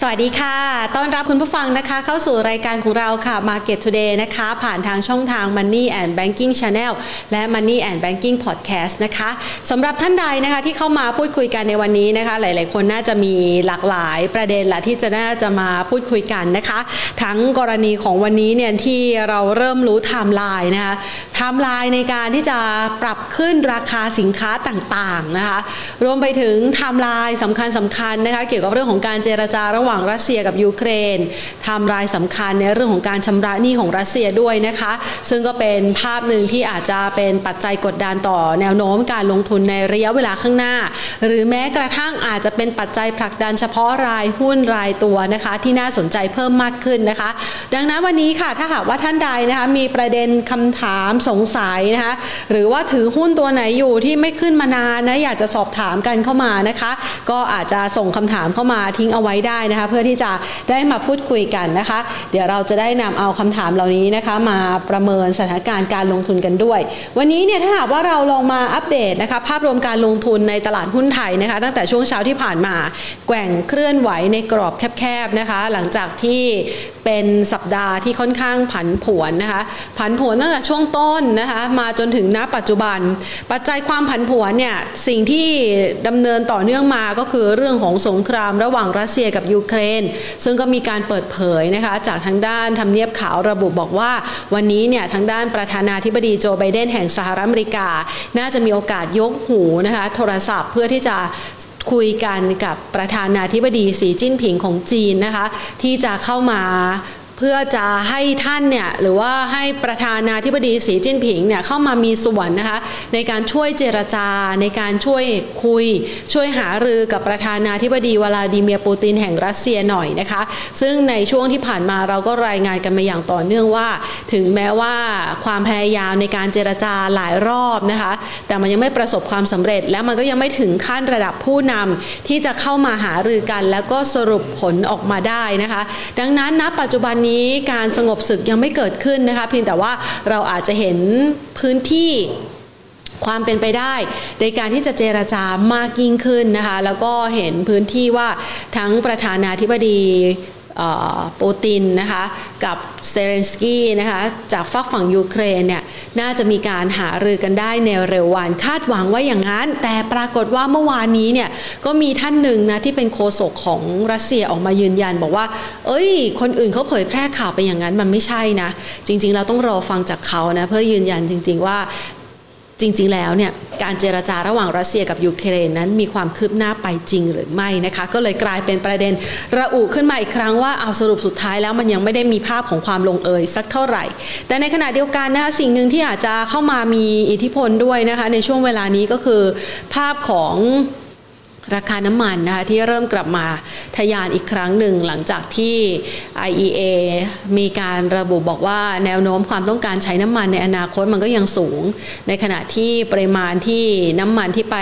สวัสดีค่ะ ต้อนรับคุณผู้ฟังนะคะ เข้าสู่รายการของเราค่ะ Market Today นะคะ ผ่านทางช่องทาง Money and Banking Channel และ Money and Banking Podcast นะคะสำหรับท่านใดนะคะที่เข้ามาพูดคุยกันในวันนี้นะคะ หลาย ๆ คนน่าจะมีหลากหลายประเด็นละที่จะน่าจะมาพูดคุยกันนะคะ ทั้งกรณีของวันนี้เนี่ยที่เราเริ่มรู้ไทม์ไลน์นะคะไทม์ไลน์ในการที่จะปรับขึ้นราคาสินค้าต่าง ๆ นะคะ รวมไปถึงไทม์ไลน์สำคัญสำคัญนะคะ เกี่ยวกับเรื่องของการเจรจาระระหว่างรัสเซียกับยูเครนทำรายสำคัญในเรื่องของการชำระหนี้ของรัสเซียด้วยนะคะ ซึ่งก็เป็นภาพหนึ่งที่อาจจะเป็นปัจจัยกดดันต่อแนวโน้มการลงทุนในระยะเวลาข้างหน้า หรือแม้กระทั่งอาจจะเป็นปัจจัยผลักดันเฉพาะรายหุ้นรายตัวนะคะ ที่น่าสนใจเพิ่มมากขึ้นนะคะ ดังนั้นวันนี้ค่ะถ้าหากว่าท่านใดนะคะมีประเด็นคำถามสงสัยนะคะหรือว่าถือหุ้นตัวไหนอยู่ที่ไม่ขึ้นมานานนะอยากจะสอบถามกันเข้ามานะคะ ก็อาจจะส่งคำถามเข้ามาทิ้งเอาไว้ได้นะคะเพื่อที่จะได้มาพูดคุยกันนะคะ เดี๋ยวเราจะได้นำเอาคำถามเหล่านี้นะคะ มาประเมินสถานการณ์การลงทุนกันด้วย วันนี้เนี่ยถ้าหากว่าเราลองมาอัปเดตนะคะภาพรวมการลงทุนในตลาดหุ้นไทยนะคะ ตั้งแต่ช่วงเช้าที่ผ่านมาแกว่งเคลื่อนไหวในกรอบแคบๆนะคะ หลังจากที่เป็นสัปดาห์ที่ค่อนข้างผันผวนนะคะ ผันผวนตั้งแต่ช่วงต้นนะคะมาจนถึงณปัจจุบัน ปัจจัยความผันผวนเนี่ยสิ่งที่ดำเนินต่อเนื่องมาก็คือเรื่องของสงครามระหว่างรัสเซียกับยูเครน ซึ่งก็มีการเปิดเผยนะคะ จากทางด้านทำเนียบขาวระบุบอกว่า วันนี้เนี่ยทางด้านประธานาธิบดีโจไบเดนแห่งสหรัฐอเมริกา น่าจะมีโอกาสยกหูนะคะโทรศัพท์เพื่อที่จะคุยกันกับประธานาธิบดีสีจิ้นผิงของจีนนะคะ ที่จะเข้ามา เพื่อจะให้ท่านเนี่ยหรือว่าให้ประธานาธิบดีสีจิ้นผิงเนี่ยเข้ามามีส่วนนะคะในการช่วยเจรจาในการช่วยคุย ช่วยหารือกับประธานาธิบดีวลาดิเมียร์ปูตินแห่งรัสเซียหน่อยนะคะ ซึ่งในช่วงที่ผ่านมาเราก็รายงานกันมาอย่างต่อเนื่องว่า ถึงแม้ว่าความพยายามในการเจรจาหลายรอบนะคะ แต่มันยังไม่ประสบความสำเร็จ และมันก็ยังไม่ถึงขั้นระดับผู้นำที่จะเข้ามาหารือกัน แล้วก็สรุปผลออกมาได้นะคะ ดังนั้นณปัจจุบันนี้การสงบศึกยังไม่เกิดขึ้นนะคะเพียงแต่ว่าเราอาจจะเห็นพื้นที่ความเป็นไปได้ในการที่จะเจราจามากยิ่งขึ้นนะคะ แล้วก็เห็นพื้นที่ว่าทั้งประธานาธิบดี ปูตินนะคะกับเซเรนสกี้นะคะจากฝักฝั่งยูเครนเนี่ยน่าจะมีการหารือกันได้ในเร็ววันคาดหวังว่าอย่างนั้น แต่ปรากฏว่าเมื่อวานนี้เนี่ยก็มีท่านหนึ่งนะที่เป็นโฆษกของรัสเซียออกมายืนยัน บอกว่า เอ้ย คนอื่นเขาเผยแพร่ข่าวไปอย่างนั้นมันไม่ใช่นะ จริงๆเราต้องรอฟังจากเขานะเพื่อยืนยันจริง ๆ ว่า จริงๆ แล้วเนี่ยการเจรจาระหว่างรัสเซียกับยูเครนนั้นมีความคืบหน้าไปจริงหรือไม่นะคะก็เลยกลายเป็นประเด็นระอุขึ้นมาอีกครั้งว่าเอาสรุปสุดท้ายแล้วมันยังไม่ได้มีภาพของความลงเอยสักเท่าไหร่ แต่ในขณะเดียวกันนะคะสิ่งหนึ่งที่อาจจะเข้ามามีอิทธิพลด้วยนะคะในช่วงเวลานี้ก็คือภาพของ ราคาน้ำมันนะคะที่เริ่มกลับมาทะยานอีกครั้งหนึ่งหลังจากที่ IEA มีการระบุบอกว่าแนวโน้มความต้องการใช้น้ำมันในอนาคตมันก็ยังสูง ในขณะที่ปริมาณที่น้ำมันที่ไป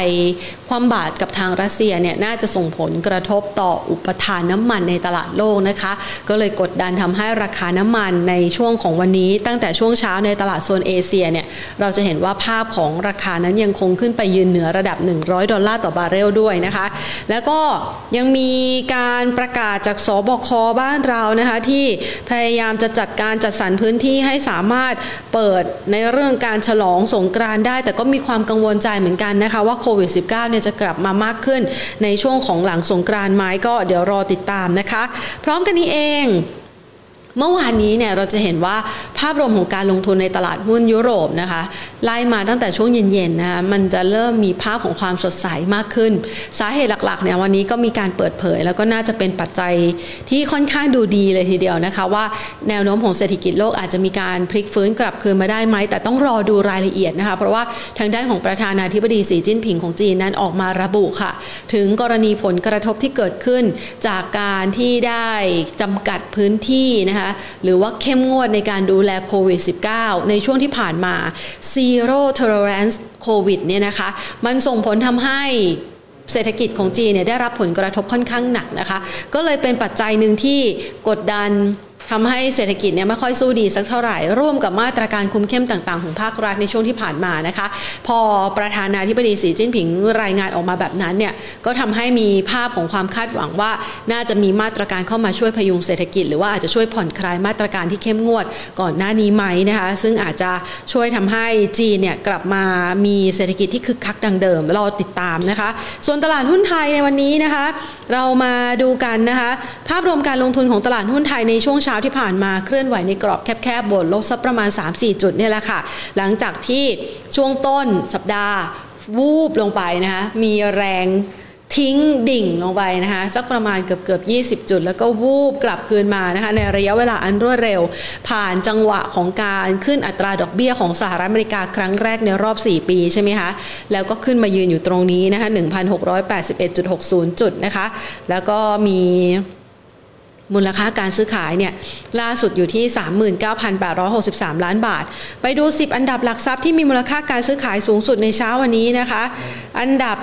คว่ำบาตรกับทางรัสเซียเนี่ยน่าจะส่งผลกระทบต่ออุปทานน้ำมันในตลาดโลกนะคะ ก็เลยกดดันทำให้ราคาน้ำมันในช่วงของวันนี้ ตั้งแต่ช่วงเช้าในตลาดโซนเอเชียเนี่ยเราจะเห็นว่าภาพของราคานั้นยังคงขึ้นไปยืนเหนือระดับ 100 ดอลลาร์ต่อบาร์เรลด้วยนะคะแล้วก็ยังมีการประกาศจากสบคบ้านเรานะคะที่พยายามจะจัดการจัดสรรพื้นที่ให้สามารถเปิดในเรื่องการฉลองสงกรานต์ได้ แต่ก็มีความกังวลใจเหมือนกันนะคะว่าโควิด -19 เนี่ยจะกลับมามากขึ้นในช่วงของหลังสงกรานต์ไหมก็เดี๋ยวรอติดตามนะคะ พร้อมกันนี้เอง เมื่อวานนี้เนี่ยเราจะเห็นว่าภาพรวมของการลงทุนในตลาดหุ้นยุโรปนะคะไล่มาตั้งแต่ช่วงเย็นๆนะคะมันจะเริ่มมีภาพของความสดใสมากขึ้น สาเหตุหลักๆเนี่ยวันนี้ก็มีการเปิดเผย แล้วก็น่าจะเป็นปัจจัยที่ค่อนข้างดูดีเลยทีเดียวนะคะ ว่าแนวโน้มของเศรษฐกิจโลกอาจจะมีการพลิกฟื้นกลับคืนมาได้ไหมแต่ต้องรอดูรายละเอียดนะคะเพราะว่าทางด้านของประธานาธิบดีสีจิ้นผิงของจีนนั้นออกมาระบุค่ะ ถึงกรณีผลกระทบที่เกิดขึ้น จากการที่ได้จำกัดพื้นที่นะคะหรือว่าเข้มงวดในการดูแลโควิด -19 ในช่วงที่ผ่านมา zero tolerance โควิดเนี่ยนะคะมันส่งผลทำให้เศรษฐกิจของจีนเนี่ยได้รับผลกระทบค่อนข้างหนักนะคะ ก็เลยเป็นปัจจัยหนึ่งที่กดดัน ทำให้เศรษฐกิจเนี่ยไม่ค่อยสู้ดีสักเท่าไหร่ ร่วมกับมาตรการคุมเข้มต่างๆ ของภาครัฐในช่วงที่ผ่านมานะคะ พอประธานาธิบดีสีจิ้นผิงรายงานออกมาแบบนั้นเนี่ยก็ทำให้มีภาพของความคาดหวังว่า น่าจะมีมาตรการเข้ามาช่วยพยุงเศรษฐกิจ หรือว่าอาจจะช่วยผ่อนคลายมาตรการที่เข้มงวดก่อนหน้านี้ไหมนะคะซึ่งอาจจะช่วยทำให้จีนเนี่ยกลับมามีเศรษฐกิจที่คึกคักดังเดิมรอติดตามนะคะ ส่วนตลาดหุ้นไทยในวันนี้นะคะ เรามาดูกันนะคะ ภาพรวมการลงทุนของตลาดหุ้นไทยในช่วงเช้าที่ผ่านมาเคลื่อนไหวในกรอบแคบๆบนลบสักประมาณ 3-4 จุดนี่แหละค่ะ หลังจากที่ช่วงต้นสัปดาห์วูบลงไปนะคะมีแรงทิ้งดิ่งลงไปนะคะสักประมาณเกือบเกือบ20 จุด แล้วก็วูบกลับคืนมานะคะในระยะเวลาอันรวดเร็ว ผ่านจังหวะของการขึ้นอัตราดอกเบี้ยของสหรัฐอเมริกาครั้งแรกในรอบ 4 ปีใช่ไหมคะแล้วก็ขึ้นมายืนอยู่ตรงนี้นะคะ1,681.60 จุดนะคะแล้วก็มี มูลค่าการซื้อขายเนี่ยล่าสุดอยู่ที่ 39,863 ล้านบาท ไปดู 10 อันดับหลักทรัพย์ที่มีมูลค่าการซื้อขายสูงสุดในเช้าวันนี้นะคะ อันดับ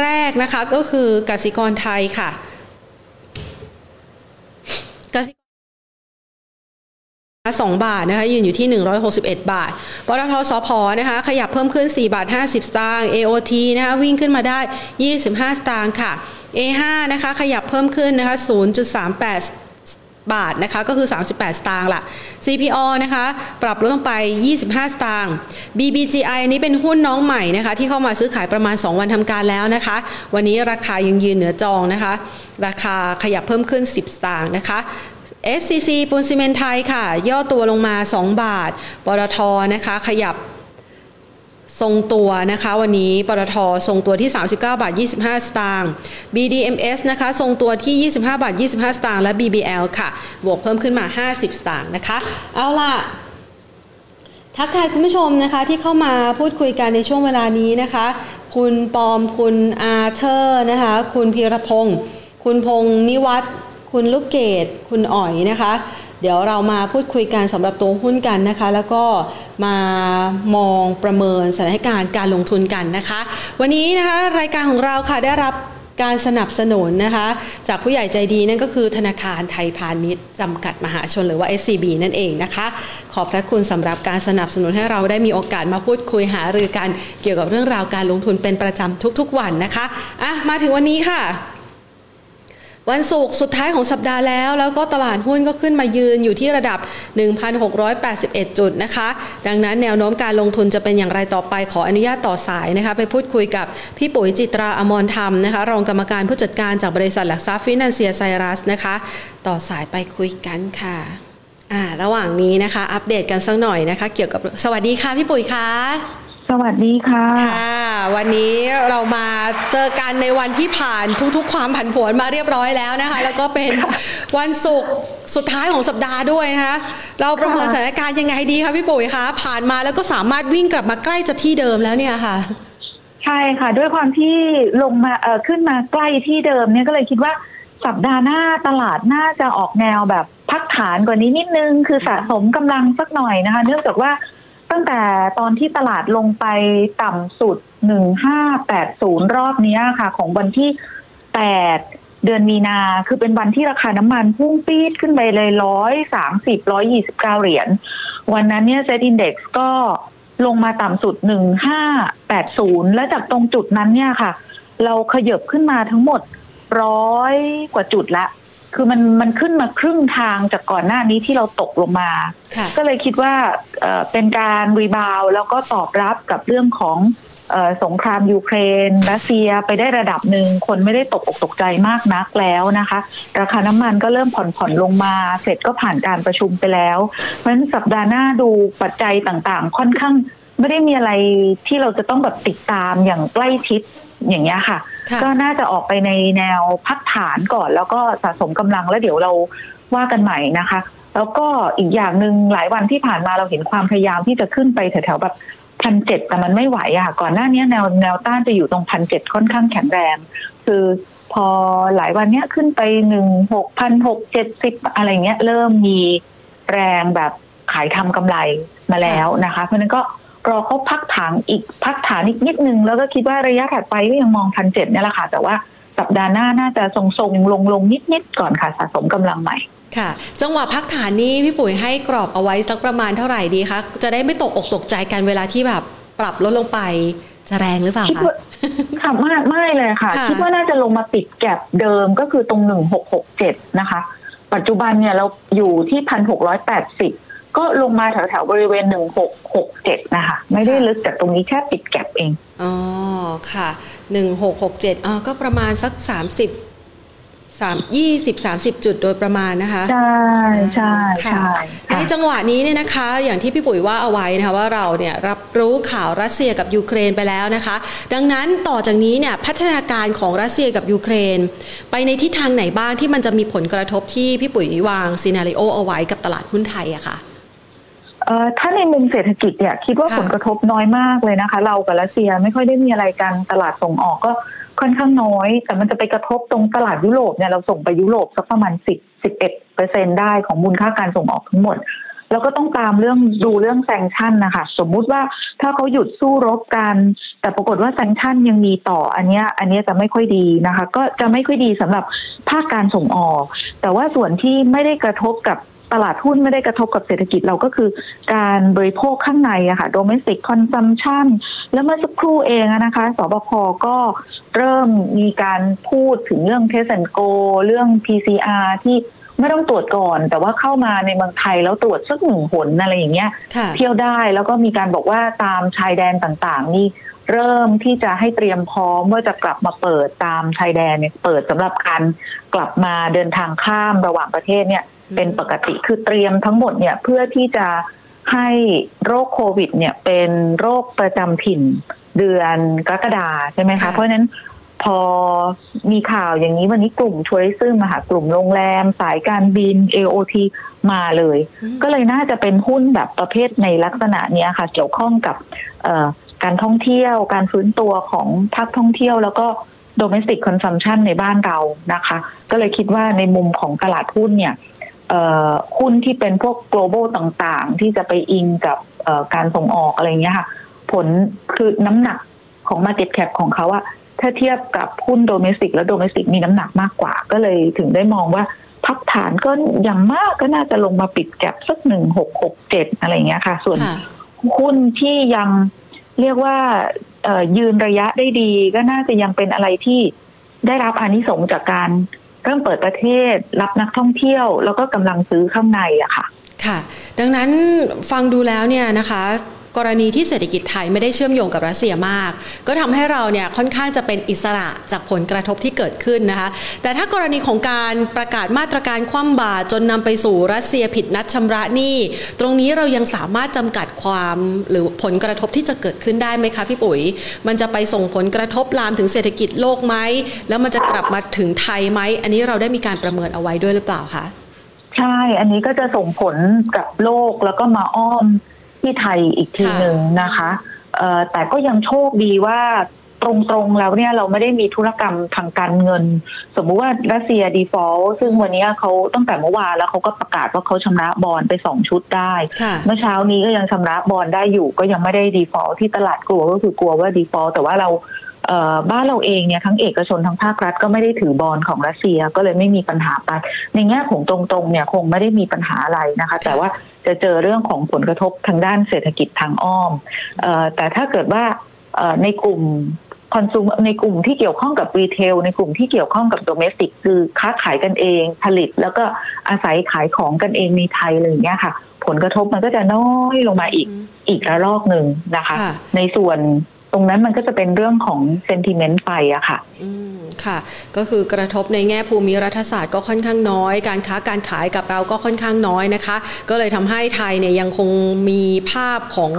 แรกนะคะก็คือกสิกรไทยค่ะกสิสองบาทนะคะยืนอยู่ที่ 161 บาท ปตทสพนะคะขยับเพิ่มขึ้น 4 บาท 50 สตางค์ AOT นะคะวิ่งขึ้นมาได้ 25 สตางค์ค่ะ A5 นะคะขยับเพิ่มขึ้นนะคะ0.38 บาทนะคะก็คือ 38 สตางค์ละ CPO นะคะปรับลดลงไป 25 สตางค์ BBGI อันนี้เป็นหุ้นน้องใหม่นะคะที่เข้ามาซื้อขายประมาณ 2 วันทำการแล้วนะคะ วันนี้ราคายังยืนเหนือจองนะคะ ราคาขยับเพิ่มขึ้น 10 สตางค์นะคะ SCC ปูนซีเมนไทยค่ะ ย่อตัวลงมา 2 บาทปตทนะคะ ขยับ ทรงตัวนะคะวันนี้ปตททรงตัวที่ 39 บาท 25 สตางค์ BDMs นะคะทรงตัวที่ 25 บาท 25 สตางค์และ BBL ค่ะ บวกเพิ่มขึ้นมา 50 สตางค์นะคะ เอาล่ะ ทักทายคุณผู้ชมนะคะที่เข้ามาพูดคุยกันในช่วงเวลานี้นะคะ คุณปอมคุณอาเธอร์นะคะคุณพีรพงศ์คุณพงศ์นิวัฒน์คุณลูกเกดคุณอ๋อยนะคะ เดี๋ยวเรามาพูดคุยกันสำหรับตัวหุ้นกันนะคะ แล้วก็มามองประเมินสถานการณ์การลงทุนกันนะคะ วันนี้นะคะรายการของเราค่ะได้รับการสนับสนุนนะคะจากผู้ใหญ่ใจดีนั่นก็คือธนาคารไทยพาณิชย์จำกัดมหาชนหรือว่า SCB นั่นเองนะคะ ขอบพระคุณสำหรับการสนับสนุนให้เราได้มีโอกาสมาพูดคุยหารือกันเกี่ยวกับเรื่องราวการลงทุนเป็นประจำทุกๆวันนะคะอะมาถึงวันนี้ค่ะ วันศุกร์สุดท้ายของสัปดาห์แล้ว แล้วก็ตลาดหุ้นก็ขึ้นมายืนอยู่ที่ระดับ 1,681 จุดนะคะ ดังนั้นแนวโน้มการลงทุนจะเป็นอย่างไรต่อไปขออนุญาตต่อสายนะคะ ไปพูดคุยกับพี่ปุ๋ยจิตราอมรธรรมนะคะ รองกรรมการผู้จัดการจากบริษัทหลักทรัพย์ฟินแลนเซียไซรัสนะคะ ต่อสายไปคุยกันค่ะอ่าระหว่างนี้นะคะ อัปเดตกันสักหน่อยนะคะ เกี่ยวกับสวัสดีค่ะพี่ปุ๋ยคะ สวัสดีค่ะค่ะ วันนี้เรามาเจอกันในวันที่ผ่านทุกๆ ความผันผวนมาเรียบร้อยแล้วนะคะ แล้วก็เป็นวันศุกร์สุดท้ายของสัปดาห์ด้วยนะคะ เราประเมินสถานการณ์ยังไงดีคะพี่ปุ๋ยคะผ่านมาแล้วก็สามารถวิ่งกลับมาใกล้จะที่เดิมแล้วเนี่ยค่ะ ใช่ค่ะ ด้วยความที่ลงมาเอ่อขึ้นมาใกล้ที่เดิมเนี่ยก็เลยคิดว่าสัปดาห์หน้าตลาดน่าจะออกแนวแบบพักฐานกว่านี้นิดนึง คือสะสมกำลังสักหน่อยนะคะ เนื่องจากว่า ตั้งแต่ตอนที่ตลาดลงไปต่ำสุด 1580 รอบนี้ค่ะ ของวันที่ 8 เดือนมีนาคือเป็นวันที่ราคาน้ำมันพุ่งปรี๊ดขึ้นไปเลยร้อยสามสิบร้อยยี่สิบเก้าเหรียญ วันนั้นเนี่ยเซ็ตอินดี x ก็ลงมาต่ำสุด 1580 และจากตรงจุดนั้นเนี่ยค่ะ เราขยับขึ้นมาทั้งหมดร้อยกว่าจุดละ คือมันมันขึ้นมาครึ่งทางจากก่อนหน้านี้ที่เราตกลงมาค่ะก็เลยคิดว่าเอ่อเป็นการ rebound แล้วก็ตอบรับกับเรื่องของเออสงครามยูเครนรัสเซียไปได้ระดับหนึ่งคนไม่ได้ตกอกตกใจมากนักแล้วนะคะ ราคาน้ำมันก็เริ่มผ่อนผ่อนลงมา เสร็จก็ผ่านการประชุมไปแล้ว เพราะฉะนั้นสัปดาห์หน้าดูปัจจัยต่างๆ ค่อนข้าง ไม่ได้มีอะไรที่เราจะต้องแบบติดตามอย่างใกล้ชิดอย่างเงี้ยค่ะค่ะก็น่าจะออกไปในแนวพักฐานก่อน แล้วก็สะสมกำลังแล้วเดี๋ยวเราว่ากันใหม่นะคะ แล้วก็อีกอย่างหนึ่งหลายวันที่ผ่านมาเราเห็นความพยายามที่จะขึ้นไปแถวๆแบบพันเจ็ดแต่มันไม่ไหวอะค่ะก่อนหน้านี้แนวแนวต้านจะอยู่ตรงพันเจ็ดค่อนข้างแข็งแรง คือพอหลายวันเนี้ยขึ้นไปหนึ่งหกพันหกเจ็ดสิบอะไรเงี้ย เริ่มมีแรงแบบขายทำกำไรมาแล้วนะคะ เพราะฉะนั้นก็ รอเขาพักฐานอีกพักฐานอีกนิดนึง แล้วก็คิดว่าระยะถัดไปก็ยังมองพันเจ็ดเนี่ยแหละค่ะ แต่ว่าสัปดาห์หน้าน่าจะทรงๆ ลงลงนิดๆก่อนค่ะสะสมกำลังใหม่ค่ะ จังหวะพักฐานนี้พี่ปุ๋ยให้กรอบเอาไว้สักประมาณเท่าไหร่ดีคะจะได้ไม่ตกอกตกใจกันเวลาที่แบบปรับลดลงไปจะแรงหรือเปล่าคิดคะว่าค่ะไม่ไม่เลยค่ะค่ะ คิดว่าน่าจะลงมาปิดแก็บเดิมก็คือตรงหนึ่งหกหกเจ็ดนะคะ ปัจจุบันเนี่ยเราอยู่ที่พันหกร้อยแปดสิบ ก็ลงมาแถวแถวๆบริเวณหนึ่งหกหกเจ็ดนะคะ ไม่ได้ลึกจากตรงนี้แค่ปิดแก็บเอง อ๋อ ค่ะหนึ่งหกหกเจ็ดอ๋อก็ประมาณสักสามสิบสามยี่สิบสามสิบจุดโดยประมาณนะคะ ใช่ใช่ค่ะใช่ทีนี้จังหวะนี้เนี่ยนะคะ อย่างที่พี่ปุ๋ยว่าเอาไว้นะคะว่าเราเนี่ยรับรู้ข่าวรัสเซียกับยูเครนไปแล้วนะคะ ดังนั้นต่อจากนี้เนี่ยพัฒนาการของรัสเซียกับยูเครน ไปในทิศทางไหนบ้างที่มันจะมีผลกระทบที่พี่ปุ๋ยวาง scenario เอาไว้กับตลาดหุ้นไทยอะค่ะเอ่อ ถ้าในมุมเศรษฐกิจเนี่ยคิดว่าค่ะผลกระทบน้อยมากเลยนะคะ เรากับรัสเซียไม่ค่อยได้มีอะไรกันตลาดส่งออกก็ค่อนข้างน้อย แต่มันจะไปกระทบตรงตลาดยุโรปเนี่ยเราส่งไปยุโรปสักประมาณสิบสิบเอ็ดเปอร์เซ็นได้ของมูลค่าการส่งออกทั้งหมด แล้วก็ต้องตามเรื่องดูเรื่องแซงชั่นนะคะ สมมุติว่าถ้าเขาหยุดสู้รบกัน แต่ปรากฏว่าแซงชั่นยังมีต่ออันเนี้ยอันเนี้ยจะไม่ค่อยดีนะคะ ก็จะไม่ค่อยดีสำหรับภาคการส่งออก แต่ว่าส่วนที่ไม่ได้กระทบกับ ตลาดหุ้นไม่ได้กระทบกับเศรษฐกิจเราก็คือการบริโภคข้างในอะค่ะ domestic consumption แล้วเมื่อสักครู่เองอะนะคะ สบคก็เริ่มมีการพูดถึงเรื่อง test and go เรื่อง PCR ที่ไม่ต้องตรวจก่อน แต่ว่าเข้ามาในเมืองไทยแล้วตรวจสักหนึ่งหนอะไรอย่างเงี้ยค่ะเที่ยวได้แล้วก็มีการบอกว่าตามชายแดนต่างๆ นี่เริ่มที่จะให้เตรียมพร้อมว่าจะกลับมาเปิดตามชายแดนเนี่ยเปิดสำหรับการกลับมาเดินทางข้ามระหว่างประเทศเนี่ยอืม เป็นปกติคือเตรียมทั้งหมดเนี่ยเพื่อที่จะให้โรคโควิด เนี่ยเป็นโรคประจำถิ่นเดือนกรกฎาใช่ไหมคะค่ะเพราะฉะนั้นพอมีข่าวอย่างนี้วันนี้กลุ่มทัวริซึมมาหากลุ่มโรงแรม สายการบิน AOT มาเลยอืมก็เลยน่าจะเป็นหุ้นแบบประเภทในลักษณะเนี้ยค่ะ เกี่ยวข้องกับเอ่อการท่องเที่ยว การฟื้นตัวของภาคท่องเที่ยว แล้วก็ domestic consumption ในบ้านเรานะคะ ก็เลยคิดว่าในมุมของตลาดหุ้นเนี่ยเอ่อ หุ้นที่เป็นพวก global ต่างๆ ที่จะไปอิงกับเอ่อการส่งออกอะไรเงี้ยค่ะ ผลคือน้ำหนักของ market cap ของเขาอะถ้าเทียบกับหุ้น domestic แล้ว domestic มีน้ำหนักมากกว่า ก็เลยถึงได้มองว่าพักฐานก็อย่างมากก็น่าจะลงมาปิดแก็บสักหนึ่งหกหกเจ็ดอะไรเงี้ยค่ะ ส่วนค่ะหุ้นที่ยังเรียกว่าเอ่อยืนระยะได้ดี ก็น่าจะยังเป็นอะไรที่ได้รับอานิสงส์จากการ เริ่มเปิดประเทศรับนักท่องเที่ยว แล้วก็กำลังซื้อข้างในอะค่ะ ค่ะ ดังนั้นฟังดูแล้วเนี่ยนะคะ กรณีที่เศรษฐกิจไทยไม่ได้เชื่อมโยงกับรัสเซียมาก ก็ทำให้เราเนี่ยค่อนข้างจะเป็นอิสระจากผลกระทบที่เกิดขึ้นนะคะ แต่ถ้ากรณีของการประกาศมาตรการคว่ำบาตรจนนำไปสู่รัสเซียผิดนัดชำระหนี้ ตรงนี้เรายังสามารถจำกัดความหรือผลกระทบที่จะเกิดขึ้นได้ไหมคะพี่ปุ๋ย มันจะไปส่งผลกระทบลามถึงเศรษฐกิจโลกไหมแล้วมันจะกลับมาถึงไทยไหมอันนี้เราได้มีการประเมินเอาไว้ด้วยหรือเปล่าคะใช่ อันนี้ก็จะส่งผลกับโลกแล้วก็มาอ้อม ที่ไทยอีกทีค่ะหนึ่งนะคะเอ่อแต่ก็ยังโชคดีว่าตรงๆแล้วเนี่ยเราไม่ได้มีธุรกรรมทางการเงิน สมมุติว่ารัสเซีย default ซึ่งวันนี้เขาตั้งแต่เมื่อวานแล้วเขาก็ประกาศว่าเขาชำระบอลไปสองชุดได้ค่ะเมื่อเช้านี้ก็ยังชำระบอลได้อยู่ ก็ยังไม่ได้ default ที่ตลาดกลัวก็คือกลัวว่า default แต่ว่าเราเอ่อ บ้านเราเองเนี่ยทั้งเอกชนทั้งภาครัฐก็ไม่ได้ถือบอลของรัสเซียก็เลยไม่มีปัญหาไปในแง่ของตรงๆเนี่ยคงไม่ได้มีปัญหาอะไรนะคะ แต่ว่าจะเจอเรื่องของผลกระทบทางด้านเศรษฐกิจทางอ้อมเอ่อแต่ถ้าเกิดว่าเอ่อในกลุ่มคอน sumer ในกลุ่มที่เกี่ยวข้องกับรีเทลในกลุ่มที่เกี่ยวข้องกับโดเมสติกคือค้าขายกันเองผลิต แล้วก็อาศัยขายของกันเองในไทยอะไรอย่างเงี้ยค่ะ ผลกระทบมันก็จะน้อยลงมาอีกอืมอีกระลอกหนึ่งนะคะค่ะในส่วน ตรงนั้นมันก็จะเป็นเรื่องของเซนติเมนต์ไปอะค่ะ อืม ค่ะ ก็คือกระทบในแง่ภูมิรัฐศาสตร์ก็ค่อนข้างน้อย การค้าการขายกับเราก็ค่อนข้างน้อยนะคะ ก็เลยทำให้ไทยเนี่ยยังคงมีภาพของ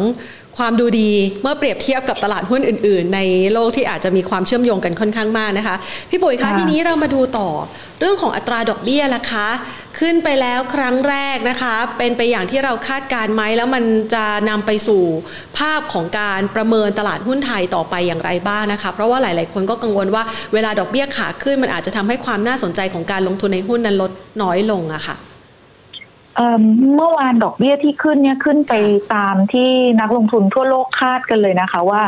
ความดูดีเมื่อเปรียบเทียบกับตลาดหุ้นอื่น ๆ ในโลกที่อาจจะมีความเชื่อมโยงกันค่อนข้างมากนะคะ พี่ปุ๋ยคะค่ะทีนี้เรามาดูต่อเรื่องของอัตราดอกเบี้ยล่ะคะ ขึ้นไปแล้วครั้งแรกนะคะ เป็นไปอย่างที่เราคาดการณ์ไหมแล้วมันจะนำไปสู่ภาพของการประเมินตลาดหุ้นไทยต่อไปอย่างไรบ้างนะคะ เพราะว่าหลาย ๆ คนก็กังวลว่าเวลาดอกเบี้ยขาขึ้นมันอาจจะทำให้ความน่าสนใจของการลงทุนในหุ้นนั้นลดน้อยลงอะค่ะเอ่อ เมื่อวานดอกเบี้ยที่ขึ้นเนี่ยขึ้นไปตามที่นักลงทุนทั่วโลกคาดกันเลยนะคะว่า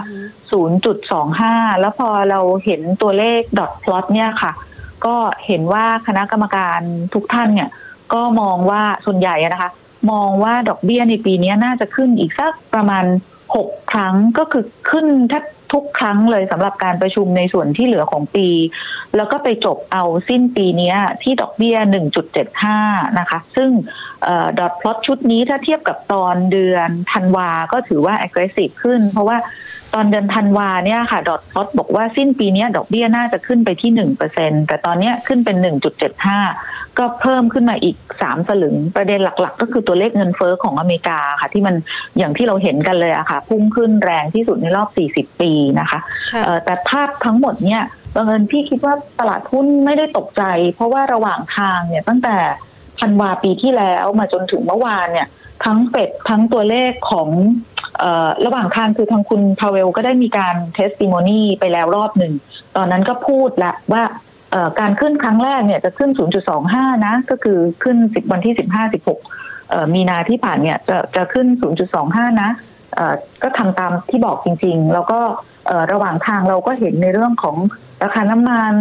0.25 แล้วพอเราเห็นตัวเลขดอทพลอตเนี่ยค่ะ ก็เห็นว่าคณะกรรมการทุกท่านเนี่ย ก็มองว่าส่วนใหญ่นะคะ มองว่าดอกเบี้ยในปีนี้น่าจะขึ้นอีกสักประมาณ 6 ครั้งก็คือขึ้นแทบ ทุกครั้งเลยสำหรับการประชุมในส่วนที่เหลือของปี แล้วก็ไปจบเอาสิ้นปีนี้ที่ดอกเบี้ย 1.75 นะคะ ซึ่งดอทพลอตชุดนี้ถ้าเทียบกับตอนเดือนธันวาก็ถือว่า aggressive ขึ้น เพราะว่า ตอนเดือนธันวาเนี่ยค่ะ ดอทพลอตบอกว่าสิ้นปีนี้ดอกเบี้ยน่าจะขึ้นไปที่1%แต่ตอนนี้ขึ้นเป็น1.75ก็เพิ่มขึ้นมาอีก3สลึง ประเด็นหลัก ๆ ก็คือตัวเลขเงินเฟอ้อของอเมริกาค่ะ ที่มันอย่างที่เราเห็นกันเลยอะค่ะ พุ่งขึ้นแรงที่สุดในรอบ40ปีนะคะแต่ภาพทั้งหมดเนี่ยบังเอิญพี่คิดว่าตลาดหุ้นไม่ได้ตกใจ เพราะว่าระหว่างทางเนี่ยตั้งแต่ธันวาปีที่แล้วมาจนถึงเมื่อวานเนี่ย ทั้งเฟดทั้งตัวเลขของออ ระหว่างทางคือทางคุณพาเวลก็ได้มีการเทสติโมนีไปแล้วรอบหนึ่ง ตอนนั้นก็พูดล้วว่าการขึ้นครั้งแรกเนี่ยจะขึ้น 0.25 นะ ก็คือขึ้น 10 วันที่ 15 16 มีนาที่ผ่านเนี่ยจะจะขึ้น 0.25 นะก็ทำตามที่บอกจริง ๆ แล้วก็ระหว่างทางเราก็เห็นในเรื่องของราคาน้ำมัน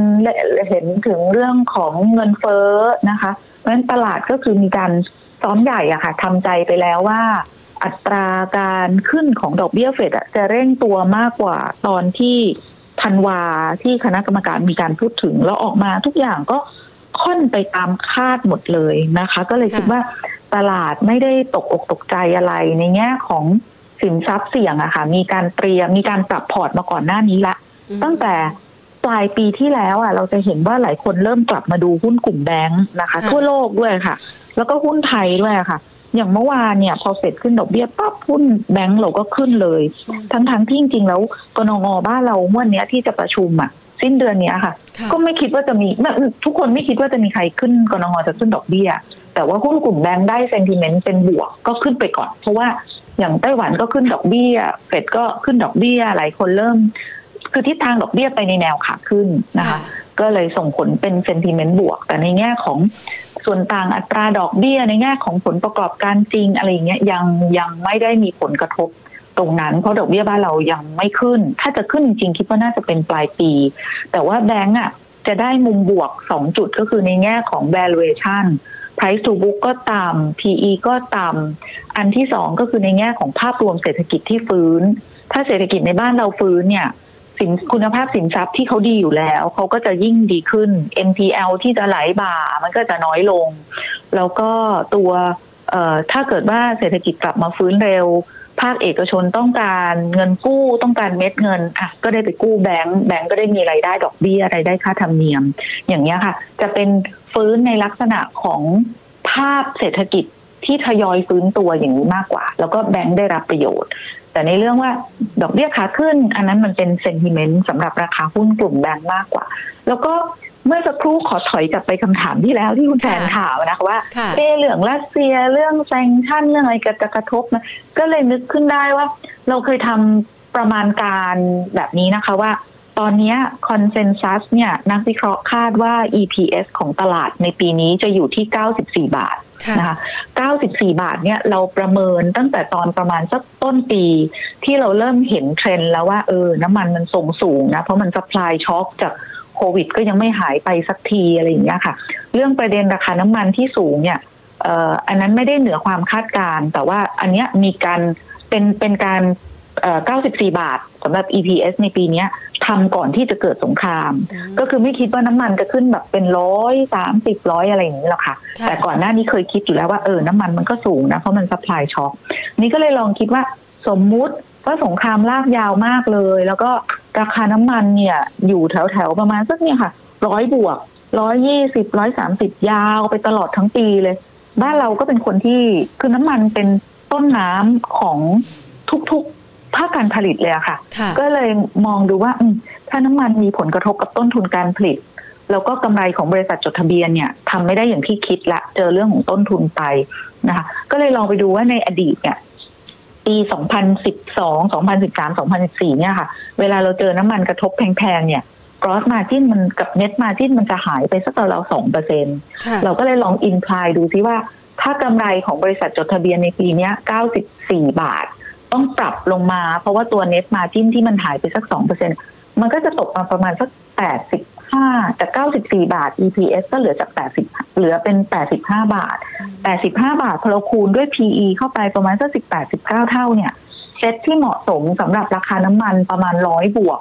เห็นถึงเรื่องของเงินเฟ้อนะคะ เพราะฉะนั้นตลาดก็คือมีการซ้อมใหญ่อะค่ะทำใจไปแล้วว่า อัตราการขึ้นของดอกเบี้ยเฟดจะเร่งตัวมากกว่าตอนที่ธันวาที่คณะกรรมการมีการพูดถึง แล้วออกมาทุกอย่างก็ค่อนไปตามคาดหมดเลยนะคะ ก็เลยคิดว่าตลาดไม่ได้ตกอกตกใจอะไรในแง่ของสินทรัพย์เสี่ยงอะค่ะ มีการเตรียมมีการปรับพอร์ตมาก่อนหน้านี้ละ ตั้งแต่ปลายปีที่แล้วอะเราจะเห็นว่าหลายคนเริ่มกลับมาดูหุ้นกลุ่มแบงค์นะคะ ทั่วโลกด้วยค่ะ แล้วก็หุ้นไทยด้วยค่ะ อย่างเมื่อวานเนี่ยพอเสร็จขึ้นดอกเบี้ยปั๊บหุ้นแบงค์เราก็ขึ้นเลย ทั้งทั้งที่จริงๆ แล้วกนงบ้านเราเมื่อนี้ที่จะประชุมอะสิ้นเดือนนี้ค่ะ ก็ไม่คิดว่าจะมีทุกคนไม่คิดว่าจะมีใครขึ้นกนงจะขึ้นดอกเบี้ย แต่ว่าหุ้นกลุ่มแบงค์ได้เซนติเมนต์เป็นบวกก็ขึ้นไปก่อน เพราะว่าอย่างไต้หวันก็ขึ้นดอกเบี้ย เฟดก็ขึ้นดอกเบี้ยหลายคนเริ่ม คือทิศทางดอกเบี้ยไปในแนวขาขึ้นนะคะ ก็เลยส่งผลเป็นเซนติเมนต์บวก แต่ในแง่ของ ส่วนต่างอัตราดอกเบี้ยในแง่ของผลประกอบการจริงอะไรเงี้ยยังยังไม่ได้มีผลกระทบตรงนั้น เพราะดอกเบี้ยบ้านเรายังไม่ขึ้น ถ้าจะขึ้นจริงคิดว่าน่าจะเป็นปลายปี แต่ว่าแบงก์อะจะได้มุมบวกสองจุดก็คือในแง่ของ valuation price to book ก็ต่ำ PE ก็ต่ำ อันที่สองก็คือในแง่ของภาพรวมเศรษฐกิจที่ฟื้น ถ้าเศรษฐกิจในบ้านเราฟื้นเนี่ย สินคุณภาพสินทรัพย์ที่เขาดีอยู่แล้ว เขาก็จะยิ่งดีขึ้น NPL ที่จะไหลบ่า มันก็จะน้อยลง แล้วก็ตัวถ้าเกิดว่าเศรษฐกิจกลับมาฟื้นเร็ว ภาคเอกชนต้องการเงินกู้ต้องการเม็ดเงินอะก็ได้ไปกู้แบงก์แบงก์ก็ได้มีรายได้ดอกเบี้ยรายได้ค่าธรรมเนียม อย่างนี้ค่ะ จะเป็นฟื้นในลักษณะของภาพเศรษฐกิจที่ทยอยฟื้นตัวอย่างนี้มากกว่า แล้วก็แบงค์ได้รับประโยชน์ แต่ในเรื่องว่าดอกเบี้ยขาขึ้น อันนั้นมันเป็นเซนติเมนต์สำหรับราคาหุ้นกลุ่มแบงค์มากกว่า แล้วก็เมื่อสักครู่ขอถอยกลับไปคำถามที่แล้วที่คุณแทนถามนะคะว่าเอเรื่องรัสเซียเรื่องแซงชั่นเรื่องอะไรจะกระทบนะก็เลยนึกขึ้นได้ว่า เราเคยทำประมาณการแบบนี้นะคะว่าตอนนี้ consensus เนี่ยนักวิเคราะห์คาดว่า EPS ของตลาดในปีนี้จะอยู่ที่ 94 บาท นะคะ94 บาทเนี่ยเราประเมินตั้งแต่ตอนประมาณสักต้นปีที่เราเริ่มเห็นเทรนด์แล้วว่าเออ น้ำมันมันทรงสูงนะเพราะมัน supply shock จากโควิด ก็ยังไม่หายไปสักทีอะไรอย่างเงี้ยค่ะ เรื่องประเด็นราคาน้ำมันที่สูงเนี่ยอันนั้นไม่ได้เหนือความคาดการ แต่ว่าอันเนี้ยมีการเป็นเป็นการ 94 บาทสำหรับ EPS ในปีนี้ทำก่อนที่จะเกิดสงคราม ก็คือไม่คิดว่าน้ำมันจะขึ้นแบบเป็นร้อยสามสิบร้อยอะไรอย่างนี้หรอกค่ะ แต่ก่อนหน้านี้เคยคิดอยู่แล้วว่าเออน้ำมันมันก็สูงนะ เพราะมัน supply shock นี่ก็เลยลองคิดว่าสมมุติว่าสงครามลากยาวมากเลย แล้วก็ราคาน้ำมันเนี่ยอยู่แถวแถวประมาณสักเนี่ยค่ะร้อยบวกร้อยยี่สิบร้อยสามสิบยาวไปตลอดทั้งปีเลย บ้านเราก็เป็นคนที่คือน้ำมันเป็นต้นน้ำของทุก ภาคการผลิตเลยอะค่ะ ก็เลยมองดูว่าถ้าน้ำมันมีผลกระทบกับต้นทุนการผลิต แล้วก็กำไรของบริษัทจดทะเบียนเนี่ยทำไม่ได้อย่างที่คิดละ เจอเรื่องของต้นทุนไปนะคะ ก็เลยลองไปดูว่าในอดีตเนี่ยปี 2012 2013 2014 เนี่ยค่ะ เวลาเราเจอน้ำมันกระทบแพงๆ เนี่ย gross margin มันกับ net margin มันจะหายไปสักเราสองเปอร์เซ็นเราก็เลยลองอินพลายดูซิว่า ถ้ากำไรของบริษัทจดทะเบียนในปีนี้94 บาท ต้องปรับลงมา เพราะว่าตัวเน็ตมาจิ้นที่มันหายไปสัก2%มันก็จะตกมาประมาณสัก85จาก94บาท EPS ก็เหลือจาก80เหลือเป็น85บาท85บาทพอเราคูณด้วย PE เข้าไปประมาณสัก18 19เท่าเนี่ยเซ็ตที่เหมาะสมสำหรับราคาน้ำมันประมาณร้อยบวก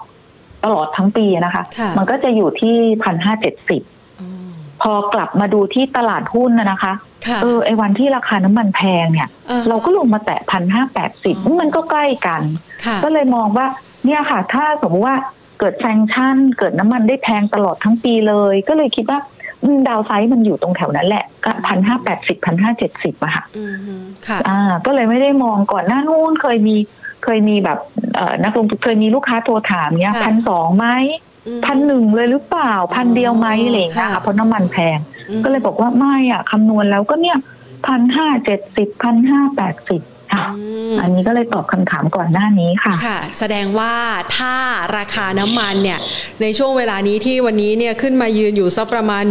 ตลอดทั้งปีนะคะค่ะมันก็จะอยู่ที่พันห้าเจ็ดสิบอืมพอกลับมาดูที่ตลาดหุ้นนะนะคะค่ะ เออไอวันที่ราคาน้ำมันแพงเนี่ยออเราก็ลงมาแตะพันห้าแปดสิบอ๋อมันก็ใกล้กันค่ะก็เลยมองว่าเนี่ยค่ะ ถ้าสมมติว่าเกิดแซงชั่น เกิดน้ำมันได้แพงตลอดทั้งปีเลย ก็เลยคิดว่าอืมดาวไซด์มันอยู่ตรงแถวนั้นแหละพันห้าแปดสิบพันห้าเจ็ดสิบอะค่ะอืมฮึค่ะอ่า ก็เลยไม่ได้มองก่อนหน้านู้นเคยมีเคยมีแบบเอ่อนักลงทุนเคยมีลูกค้าโทรถามเนี่ยค่ะพันสองไหมอืม พันหนึ่งเลยหรือเปล่าพันเดียวไหมอะไรอย่างเงี้ยค่ะค่ะเพราะน้ำมันแพงอืมก็เลยบอกว่าไม่อะคำนวณแล้วก็เนี่ยพันห้าเจ็ดสิบพันห้าแปดสิบค่ะอืมอันนี้ก็เลยตอบคำถามก่อนหน้านี้ค่ะค่ะ แสดงว่าถ้าราคาน้ำมันเนี่ย ในช่วงเวลานี้ที่วันนี้เนี่ยขึ้นมายืนอยู่สักประมาณ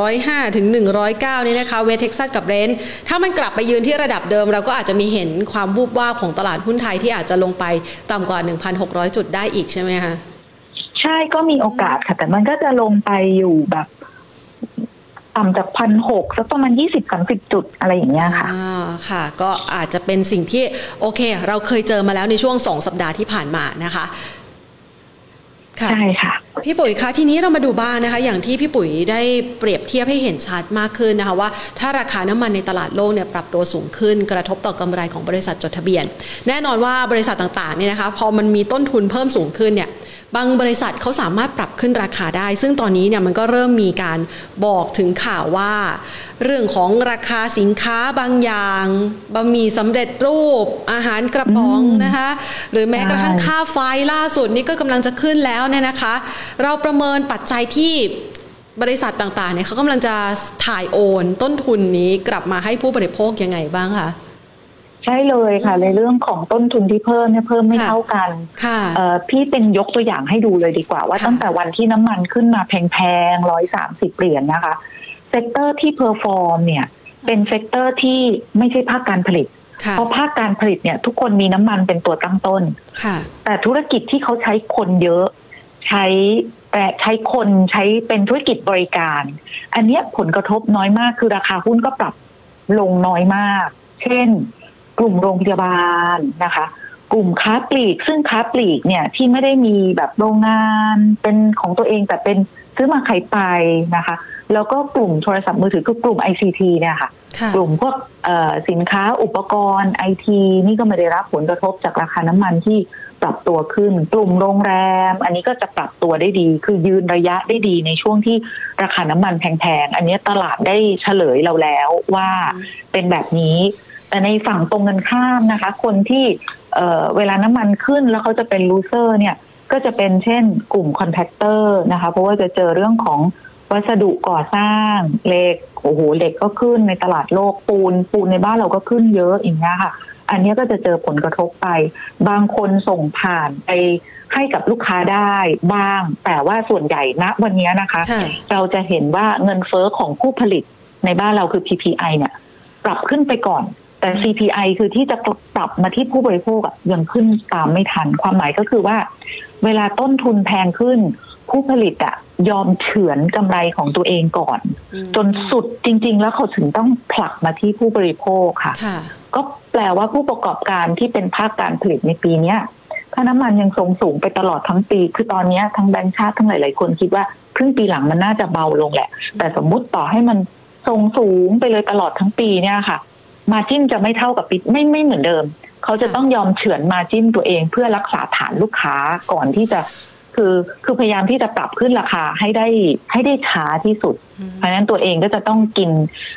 105ถึง109 นี่นะคะ West Texas กับ Brent ถ้ามันกลับไปยืนที่ระดับเดิม เราก็อาจจะมีเห็นความวูบวาบของตลาดหุ้นไทยที่อาจจะลงไปต่ำกว่า 1,600 จุดได้อีกใช่ไหมคะ ใช่ก็มีโอกาสค่ะ แต่มันก็จะลงไปอยู่แบบต่ำจากพันหกสักประมาณยี่สิบสามสิบจุดอะไรอย่างเงี้ยค่ะอ่าค่ะ ก็อาจจะเป็นสิ่งที่โอเค เราเคยเจอมาแล้วในช่วงสองสัปดาห์ที่ผ่านมานะคะค่ะใช่ค่ะพี่ปุ๋ยคะทีนี้เรามาดูบ้างนะคะ อย่างที่พี่ปุ๋ยได้เปรียบเทียบให้เห็นชัดมากขึ้นนะคะว่าถ้าราคาน้ำมันในตลาดโลกเนี่ยปรับตัวสูงขึ้น กระทบต่อกำไรของบริษัทจดทะเบียน แน่นอนว่าบริษัทต่างๆเนี่ยนะคะพอมันมีต้นทุนเพิ่มสูงขึ้นเนี่ย บางบริษัทเขาสามารถปรับขึ้นราคาได้ ซึ่งตอนนี้เนี่ยมันก็เริ่มมีการบอกถึงข่าวว่า เรื่องของราคาสินค้าบางอย่างบะหมี่สำเร็จรูป อาหารกระป๋องอืมนะคะหรือแม้กระทั่งใช่ค่าไฟล่าสุดนี่ก็กำลังจะขึ้นแล้วเนี่ยนะคะ เราประเมินปัจจัยที่บริษัทต่างๆเนี่ยเขากำลังจะถ่ายโอนต้นทุนนี้กลับมาให้ผู้บริโภคยังไงบ้างคะ ใช่เลยค่ะ ในเรื่องของต้นทุนที่เพิ่มเนี่ยเพิ่มไม่ค่ะเท่ากันค่ะเอ่อพี่เป็นยกตัวอย่างให้ดูเลยดีกว่า ว่าค่ะตั้งแต่วันที่น้ำมันขึ้นมาแพงๆร้อยสามสิบเหรียญนะคะ sector ที่ perform เนี่ย เป็น sector ที่ไม่ใช่ภาคการผลิตค่ะเพราะภาคการผลิตเนี่ย ทุกคนมีน้ำมันเป็นตัวตั้งต้นค่ะแต่ธุรกิจที่เขาใช้คนเยอะ ใช้แต่ใช้คนใช้เป็นธุรกิจบริการ อันเนี้ยผลกระทบน้อยมากคือราคาหุ้นก็ปรับลงน้อยมาก เช่น กลุ่มโรงพยาบาลนะคะ กลุ่มค้าปลีก ซึ่งค้าปลีกเนี่ยที่ไม่ได้มีแบบโรงงานเป็นของตัวเองแต่เป็นซื้อมาขายไปนะคะ แล้วก็กลุ่มโทรศัพท์มือถือคือกลุ่ม ICT เนี่ยค่ะค่ะกลุ่มพวกเอ่อสินค้าอุปกรณ์ไอทีนี่ก็ไม่ได้รับผลกระทบจากราคาน้ำมันที่ปรับตัวขึ้น กลุ่มโรงแรม อันนี้ก็จะปรับตัวได้ดี คือยืนระยะได้ดีในช่วงที่ราคาน้ำมันแพงๆ อันนี้ตลาดได้เฉลยเราแล้วว่าเป็นแบบนี้ แต่ในฝั่งตรงกันข้ามนะคะ คนที่เอ่อเวลาน้ำมันขึ้นแล้วเขาจะเป็น loser เนี่ยก็จะเป็นเช่นกลุ่ม contractor นะคะ เพราะว่าจะเจอเรื่องของวัสดุก่อสร้างเหล็กโอ้โหเหล็กก็ขึ้นในตลาดโลกปูน ปูนในบ้านเราก็ขึ้นเยอะอย่างเงี้ยค่ะ อันเนี้ยก็จะเจอผลกระทบไป บางคนส่งผ่านไปให้กับลูกค้าได้บ้าง แต่ว่าส่วนใหญ่ณวันเนี้ยนะคะค่ะเราจะเห็นว่าเงินเฟ้อของผู้ผลิตในบ้านเราคือ PPI เนี่ย ปรับขึ้นไปก่อน แต่ CPI คือที่จะปรับมาที่ผู้บริโภคอะยังขึ้นตามไม่ทัน ความหมายก็คือว่า เวลาต้นทุนแพงขึ้น ผู้ผลิตอะยอมเฉือนกำไรของตัวเองก่อนอืมจนสุดจริง ๆ แล้วเขาถึงต้องผลักมาที่ผู้บริโภคค่ะค่ะก็แปลว่าผู้ประกอบการที่เป็นภาคการผลิตในปีเนี้ยถ้าน้ำมันยังทรงสูงไปตลอดทั้งปี คือตอนเนี้ยทั้งแบงก์ชาติทั้งหลาย ๆ คนคิดว่าครึ่งปีหลังมันน่าจะเบาลงแหละ แต่สมมุติต่อให้มันทรงสูงไปเลยตลอดทั้งปีเนี่ยค่ะ มาจิ้นจะไม่เท่ากับปีไม่ไม่เหมือนเดิม เขาจะต้องยอมเฉือนมาจิ้นตัวเองเพื่อรักษาฐานลูกค้าก่อนที่จะคือคือพยายามที่จะปรับขึ้นราคาให้ได้ให้ได้ช้าที่สุด เพราะฉะนั้นตัวเองก็จะต้องกิน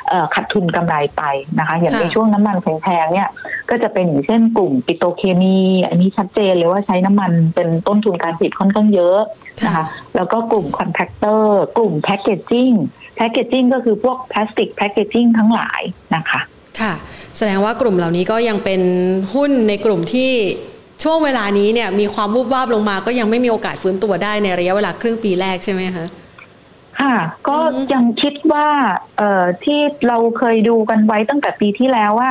เอ่อขาดทุนกำไรไปนะคะ อย่างค่ะในช่วงน้ำมันแพงๆเนี่ย ก็จะเป็นอย่างเช่นกลุ่มปิโตรเคมี อันนี้ชัดเจนเลยว่าใช้น้ำมันเป็นต้นทุนการผลิตค่อนข้างเยอะนะคะ แล้วก็กลุ่ม contractor กลุ่ม packaging packaging ก็คือพวกพลาสติก packaging ทั้งหลายนะคะ ค่ะ แสดงว่ากลุ่มเหล่านี้ก็ยังเป็นหุ้นในกลุ่มที่ช่วงเวลานี้เนี่ยมีความวูบวาบลงมาก็ยังไม่มีโอกาสฟื้นตัวได้ในระยะเวลาครึ่งปีแรกใช่ไหมคะค่ะ ก็ยังคิดว่าเอ่อที่เราเคยดูกันไว้ตั้งแต่ปีที่แล้วว่า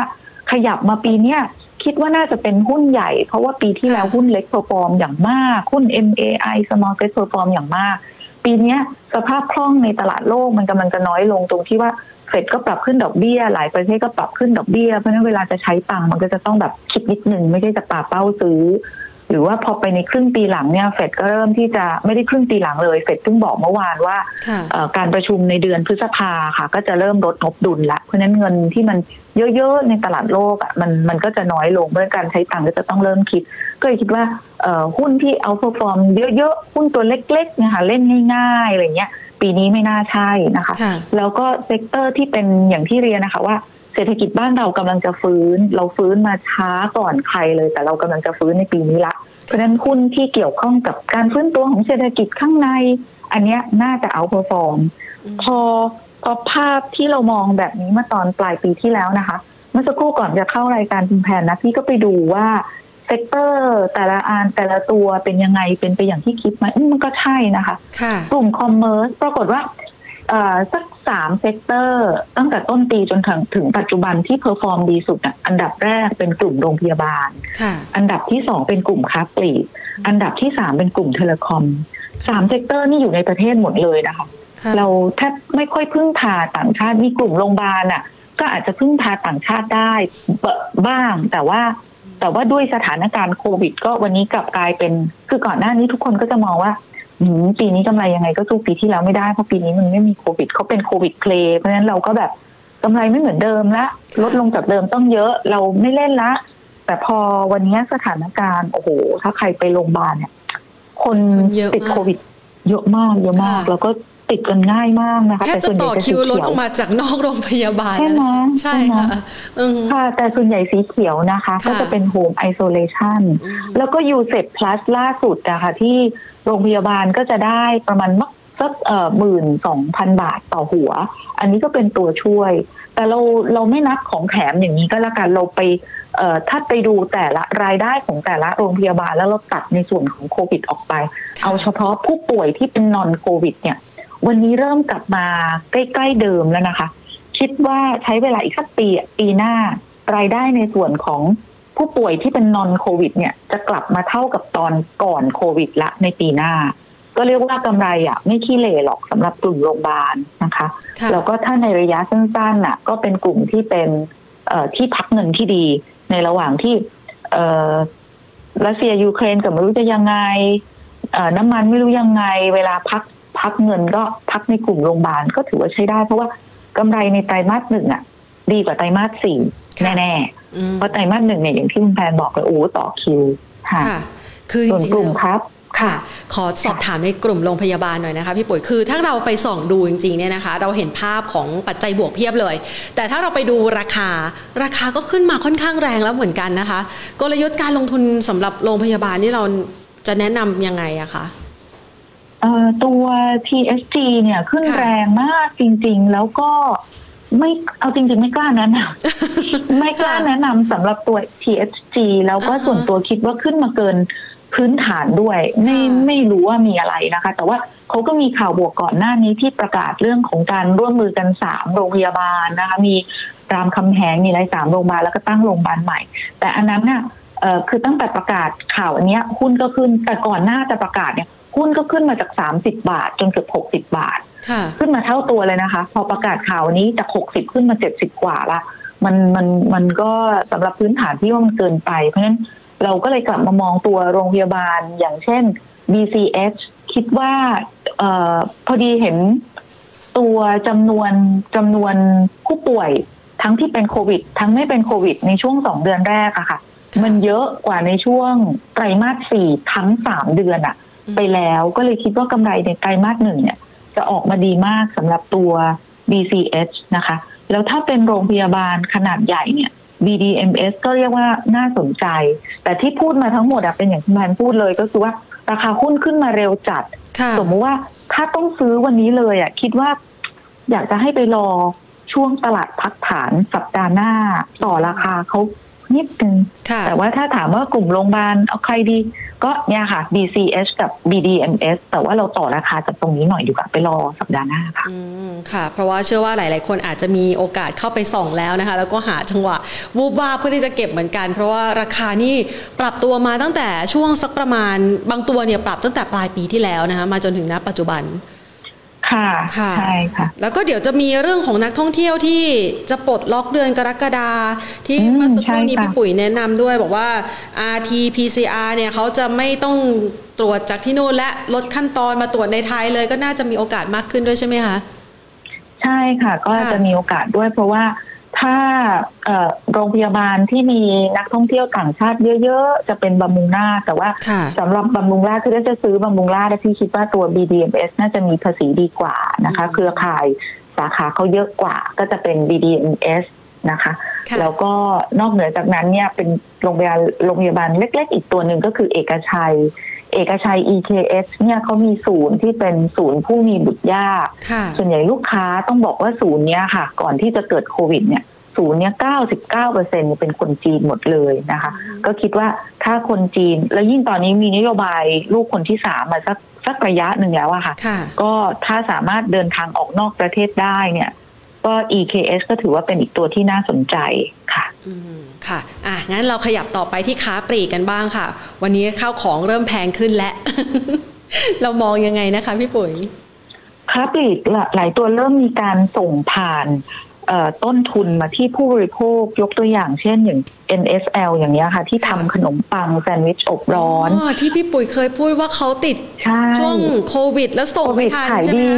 ขยับมาปีเนี้ยคิดว่าน่าจะเป็นหุ้นใหญ่ เพราะว่าปีที่แล้วหุ้นเล็ก perform อย่างมาก หุ้น MAI small cap perform อย่างมาก ปีเนี้ยสภาพคล่องในตลาดโลกมันกำลังจะน้อยลงตรงที่ว่าเฟดก็ปรับขึ้นดอกเบี้ย หลายประเทศก็ปรับขึ้นดอกเบี้ย เพราะฉะนั้นเวลาจะใช้ตังค์มันก็จะต้องแบบคิดนิดนึงไม่ใช่จะปาเป้าซื้อ หรือว่าพอไปในครึ่งปีหลังเนี่ยเฟดก็เริ่มที่จะไม่ได้ครึ่งปีหลังเลยเฟดเพิ่งบอกเมื่อวานว่าค่ะเอ่อการประชุมในเดือนพฤษภาค่ะ ก็จะเริ่มลดงบดุลละเพราะฉะนั้นเงินที่มันเยอะๆในตลาดโลกอะมันมันก็จะน้อยลงเมื่อการใช้ตังค์ก็จะต้องเริ่มคิด ก็เลยคิดว่าเอ่อหุ้นที่ outperform เยอะๆหุ้นตัวเล็กๆเนะคะเล่นง่ายๆอะไรเงี้ย ปีนี้ไม่น่าใช่นะคะค่ะแล้วก็ sector ที่เป็นอย่างที่เรียนนะคะว่าเศรษฐกิจบ้านเรากำลังจะฟื้น เราฟื้นมาช้าก่อนใครเลย แต่เรากำลังจะฟื้นในปีนี้ละ เพราะฉะนั้นหุ้นที่เกี่ยวข้องกับการฟื้นตัวของเศรษฐกิจข้างใน อันเนี้ยน่าจะ outperform อืมพอพอภาพที่เรามองแบบนี้เมื่อตอนปลายปีที่แล้วนะคะ เมื่อสักครู่ก่อนจะเข้ารายการคุณแพนนะพี่ก็ไปดูว่า sector แต่ละอันแต่ละตัวเป็นยังไงเป็นไปอย่างที่คิดไหมอืมมันก็ใช่นะคะค่ะกลุ่ม commerce ปรากฏว่าเอ่อสักสาม sector ตั้งแต่ต้นปีจนถึงถึงปัจจุบันที่ perform ดีสุดอะอันดับแรกเป็นกลุ่มโรงพยาบาลค่ะอันดับที่สองเป็นกลุ่มค้าปลีกอันดับที่สามเป็นกลุ่ม telecom สาม sector นี่อยู่ในประเทศหมดเลยนะคะค่ะเราแทบไม่ค่อยพึ่งพาต่างชาติมีกลุ่มโรงพยาบาลอะ ก็อาจจะพึ่งพาต่างชาติได้เบบ้าง แต่ว่า แต่ว่าด้วยสถานการณ์โควิด ก็วันนี้กลับกลายเป็น คือก่อนหน้านี้ทุกคนก็จะมองว่าหืมปีนี้กำไรยังไงก็สู้ปีที่แล้วไม่ได้เพราะปีนี้มันไม่มีโควิดเขาเป็นโควิด play เพราะฉะนั้นเราก็แบบกำไรไม่เหมือนเดิมละลดลงจากเดิมต้องเยอะเราไม่เล่นละ แต่พอวันนี้สถานการณ์โอ้โหถ้าใครไปโรงพยาบาลเนี่ย คนคนเยอะติดมากโควิดเยอะมากเยอะมากค่ะแล้วก็ ติดกันง่ายมากนะคะแทบแต่จะส่วนใหต่ญ่อจะคิสีวรถเขียวออกมาจากนอกโรงพยาบาลใช่ไหมนะใช่ใช่ไหมค่ะอืมค่ะแต่ส่วนใหญ่สีเขียวนะคะค่ะก็จะเป็นโฮมไอโซเลชันอืมแล้วก็ยูเซ p พลัสล่าสุดอะค่ะที่โรงพยาบาลก็จะได้ประมาณมักสักเอ่อหมื่นสองพันบาทต่อหัว อันนี้ก็เป็นตัวช่วย แต่เราเราไม่นับของแถมอย่างนี้ก็แล้วกันเราไปเอ่อถ้าไปดูแต่ละรายได้ของแต่ละโรงพยาบาลแล้วเราตัดในส่วนของโควิดออกไปค่ะเอาเฉพาะผู้ป่วยที่เป็นนอนโควิดเนี่ย วันนี้เริ่มกลับมาใกล้ ๆเดิมแล้วนะคะ คิดว่าใช้เวลาอีกสักปีอะปีหน้ารายได้ในส่วนของผู้ป่วยที่เป็นนอนโควิด เนี่ยจะกลับมาเท่ากับตอนก่อนโควิดละในปีหน้า ก็เรียกว่ากำไรอะไม่ขี้เหร่หรอกสำหรับกลุ่มโรงพยาบาลนะคะค่ะแล้วก็ถ้าในระยะสั้นๆน่ะ ก็เป็นกลุ่มที่เป็นเอ่อที่พักเงินที่ดีในระหว่างที่เอ่อรัสเซียยูเครนกับไม่รู้จะยังไงเอ่อน้ำมันไม่รู้ยังไง เวลาพัก พักเงินก็พักในกลุ่มโรงพยาบาลก็ถือว่าใช้ได้ เพราะว่ากำไรในไตรมาสหนึ่งอะ ดีกว่าไตรมาสสี่ค่ะแน่อืมๆเพราะไตรมาสหนึ่งเนี่ยอย่างที่คุณแพนบอกเลยโอ้ต่อคิวค่ะค่ะคือจส่วนริงกลุ่มๆแล้วครับค่ะ ขอสอบถามในกลุ่มโรงพยาบาลหน่อยนะคะพี่ปุ๋ยคือถ้าเราไปส่องดูจริงๆเนี่ยนะคะ เราเห็นภาพของปัจจัยบวกเพียบเลย แต่ถ้าเราไปดูราคาราคาก็ขึ้นมาค่อนข้างแรงแล้วเหมือนกันนะคะ กลยุทธ์การลงทุนสำหรับโรงพยาบาลนี่เราจะแนะนำยังไงอะคะเอ่อ ตัว TSG เนี่ยขึ้นค่ะแรงมากจริง ๆ แล้วก็ไม่เอาจริง ๆ ไม่กล้าแนะนำไม่กล้าแนะนำสำหรับตัว TSG แล้วก็อ่าฮะส่วนตัวคิดว่าขึ้นมาเกินพื้นฐานด้วย ไม่ค่ะไม่รู้ว่ามีอะไรนะคะ แต่ว่าเขาก็มีข่าวบวกก่อนหน้านี้ที่ประกาศเรื่องของการร่วมมือกันสามโรงพยาบาลนะคะ มีรามคำแหงมีอะไรสามโรงพยาบาลแล้วก็ตั้งโรงพยาบาลใหม่ แต่อันนั้นน่ะเอ่อคือตั้งแต่ประกาศข่าวอันเนี้ยหุ้นก็ขึ้นแต่ก่อนหน้าจะประกาศเนี่ย หุ้นก็ขึ้นมาจาก 30 บาท จนเกือบ60 บาทค่ะขึ้นมาเท่าตัวเลยนะคะ พอประกาศข่าวนี้จาก 60 ขึ้นมา 70 กว่าละมันมันมันก็สำหรับพื้นฐานที่ว่ามันเกินไป เพราะฉะนั้นเราก็เลยกลับมามองตัวโรงพยาบาลอย่างเช่น BCH คิดว่าเออพอดีเห็นตัวจำนวนจำนวนผู้ป่วยทั้งที่เป็นโควิด ทั้งไม่เป็นโควิด ในช่วงสองเดือนแรกอะค่ะ มันเยอะกว่าในช่วงไตรมาสสี่ทั้งสามเดือนอะอืม ไปแล้วก็เลยคิดว่ากำไรในไตรมาสหนึ่งเนี่ย จะออกมาดีมากสำหรับตัว BCH นะคะ แล้วถ้าเป็นโรงพยาบาลขนาดใหญ่เนี่ย BDMS ก็เรียกว่าน่าสนใจ แต่ที่พูดมาทั้งหมดอะเป็นอย่างที่แพนพูดเลยก็คือว่าราคาหุ้นขึ้นมาเร็วจัดค่ะสมมติว่าถ้าต้องซื้อวันนี้เลยอะคิดว่า อยากจะให้ไปรอช่วงตลาดพักฐานสัปดาห์หน้า ต่อราคาเขา นิดนึงค่ะแต่ว่าถ้าถามว่ากลุ่มโรงพยาบาลเอาใครดี ก็เนี่ยค่ะ BCH กับ BDMS แต่ว่าเราต่อราคาจากตรงนี้หน่อยดีกว่าไปรอสัปดาห์หน้าค่ะอืมค่ะ เพราะว่าเชื่อว่าหลาย ๆ คนอาจจะมีโอกาสเข้าไปส่องแล้วนะคะ แล้วก็หาจังหวะวูบวาบเพื่อที่จะเก็บเหมือนกัน เพราะว่าราคานี่ปรับตัวมาตั้งแต่ช่วงสักประมาณบางตัวเนี่ยปรับตั้งแต่ปลายปีที่แล้วนะคะมาจนถึงณปัจจุบัน ค่ะค่ะใช่ค่ะ แล้วก็เดี๋ยวจะมีเรื่องของนักท่องเที่ยวที่จะปลดล็อกเดือนกรกฎาที่อืมเมื่อสักครู่นี้ใช่ค่ะพี่ปุ๋ยแนะนำด้วยบอกว่า RT PCR เนี่ยเขาจะไม่ต้องตรวจจากที่นู่นและลดขั้นตอนมาตรวจในไทยเลยก็น่าจะมีโอกาสมากขึ้นด้วยใช่ไหมคะ ใช่ค่ะ ก็ค่ะจะมีโอกาสด้วยเพราะว่า ถ้าเอ่อโรงพยาบาลที่มีนักท่องเที่ยวต่างชาติเยอะ ๆ จะเป็นบำรุงราษฎร์แต่ว่าค่ะสำหรับบำรุงราษฎร์คือถ้าจะซื้อบำรุงราษฎร์พี่คิดว่าตัว BDMS น่าจะมีภาษีดีกว่านะคะอืมเครือข่ายสาขาเขาเยอะกว่าก็จะเป็น BDMS นะคะค่ะแล้วก็นอกเหนือจากนั้นเนี่ยเป็นโรงพยาบาลโรงพยาบาลเล็ก ๆ อีกตัวหนึ่งก็คือเอกชัย เอกชัย EKS เนี่ยเขามีศูนย์ที่เป็นศูนย์ผู้มีบุตรยากค่ะส่วนใหญ่ลูกค้าต้องบอกว่าศูนย์เนี้ยค่ะ ก่อนที่จะเกิดโควิดเนี่ยศูนย์เนี้ย99เปอร์เซ็นเป็นคนจีนหมดเลยนะคะ ก็คิดว่าถ้าคนจีน แล้วยิ่งตอนนี้มีนโยบายลูกคนที่สามมาสักสักระยะหนึ่งแล้วอะค่ะค่ะก็ถ้าสามารถเดินทางออกนอกประเทศได้เนี่ย ก็ EKS ก็ถือว่าเป็นอีกตัวที่น่าสนใจค่ะอืมค่ะ อะ งั้นเราขยับต่อไปที่ค้าปลีกกันบ้างค่ะ วันนี้ข้าวของเริ่มแพงขึ้นแล้ว เรามองยังไงนะคะพี่ปุ๋ยค้าปลีกหลายตัวเริ่มมีการส่งผ่านเอ่อ ต้นทุนมาที่ผู้บริโภคยกตัวอย่างเช่นอย่าง NSL อย่างเนี้ยค่ะ ที่ค่ะทำขนมปังแซนด์วิชอบร้อนอ๋อที่พี่ปุ๋ยเคยพูดว่าเขาติดใช่ช่วงโควิด แล้วส่งโคไม่วิดทันขายใช่ไหมดี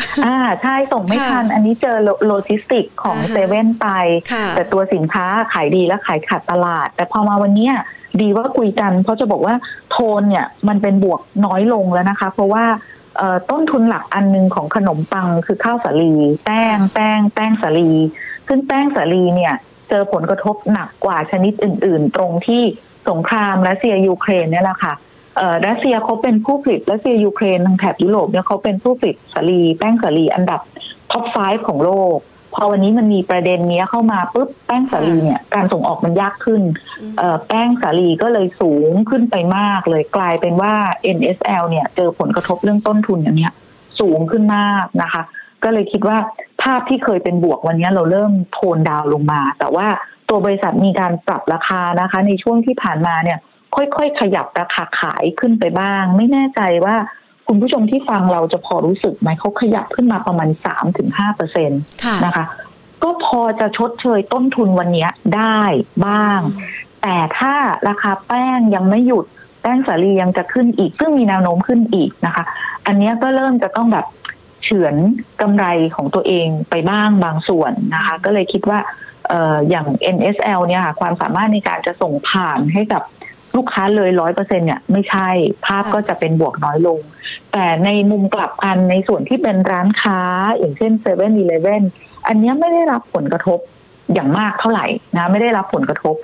คะอ่าใช่ส่งไม่ค่ะทัน อันนี้เจอโลโลจิสติกของอ่าฮะเซเว่นไปค่ะแต่ตัวสินค้าขายดีและขายขาดตลาด แต่พอมาวันเนี้ยดีว่าคุยกัน เพราะจะบอกว่าโทนเนี่ยมันเป็นบวกน้อยลงแล้วนะคะ เพราะว่าเอ่อ ต้นทุนหลักอันหนึ่งของขนมปังคือข้าวสาลีแป้งแป้งแป้งสาลี ซึ่งแป้งสาลีเนี่ย เจอผลกระทบหนักกว่าชนิดอื่น ๆ ตรงที่สงครามรัสเซียยูเครนเนี่ยแหละค่ะรัสเซียเขาเป็นผู้ผลิตรัสเซียยูเครนทางแถบยุโรปเนี่ยเขาเป็นผู้ผลิตสาลี แป้งสาลีอันดับ top five ของโลก พอวันนี้มันมีประเด็นเนี้ยเข้ามาปุ๊บแป้งสาลีเนี่ยการส่งออกมันยากขึ้นอืมเอ่อแป้งสาลีก็เลยสูงขึ้นไปมากเลยกลายเป็นว่า NSL เนี่ยเจอผลกระทบเรื่องต้นทุนอย่างเนี้ยสูงขึ้นมากนะคะ ก็เลยคิดว่าภาพที่เคยเป็นบวกวันนี้เราเริ่ม tone down ลงมา แต่ว่าตัวบริษัทมีการปรับราคานะคะ ในช่วงที่ผ่านมาเนี่ย ค่อยๆ ขยับราคาขายขึ้นไปบ้าง ไม่แน่ใจว่า คุณผู้ชมที่ฟังเราจะพอรู้สึกไหมเขาขยับขึ้นมาประมาณ3-5เปอร์เซ็นตค่ะนะคะ ก็พอจะชดเชยต้นทุนวันเนี้ยได้บ้าง แต่ถ้าราคาแป้งยังไม่หยุดแป้งสาลียังจะขึ้นอีก ซึ่งมีแนวโน้มขึ้นอีกนะคะ อันเนี้ยก็เริ่มจะต้องแบบเฉือนกำไรของตัวเองไปบ้างบางส่วนนะคะ ก็เลยคิดว่าเอ่ออย่าง NSL เนี่ยค่ะความสามารถในการจะส่งผ่านให้กับ ลูกค้าเลยร้อยเปอร์เซ็นเนี่ยไม่ใช่ ภาพค่ะก็จะเป็นบวกน้อยลง แต่ในมุมกลับกันในส่วนที่เป็นร้านค้า อย่างเช่น7 e เ e ่ e ออันเนี้ยไม่ได้รับผลกระทบอย่างมากเท่าไหร่นะ ไม่ได้รับผลกระทบ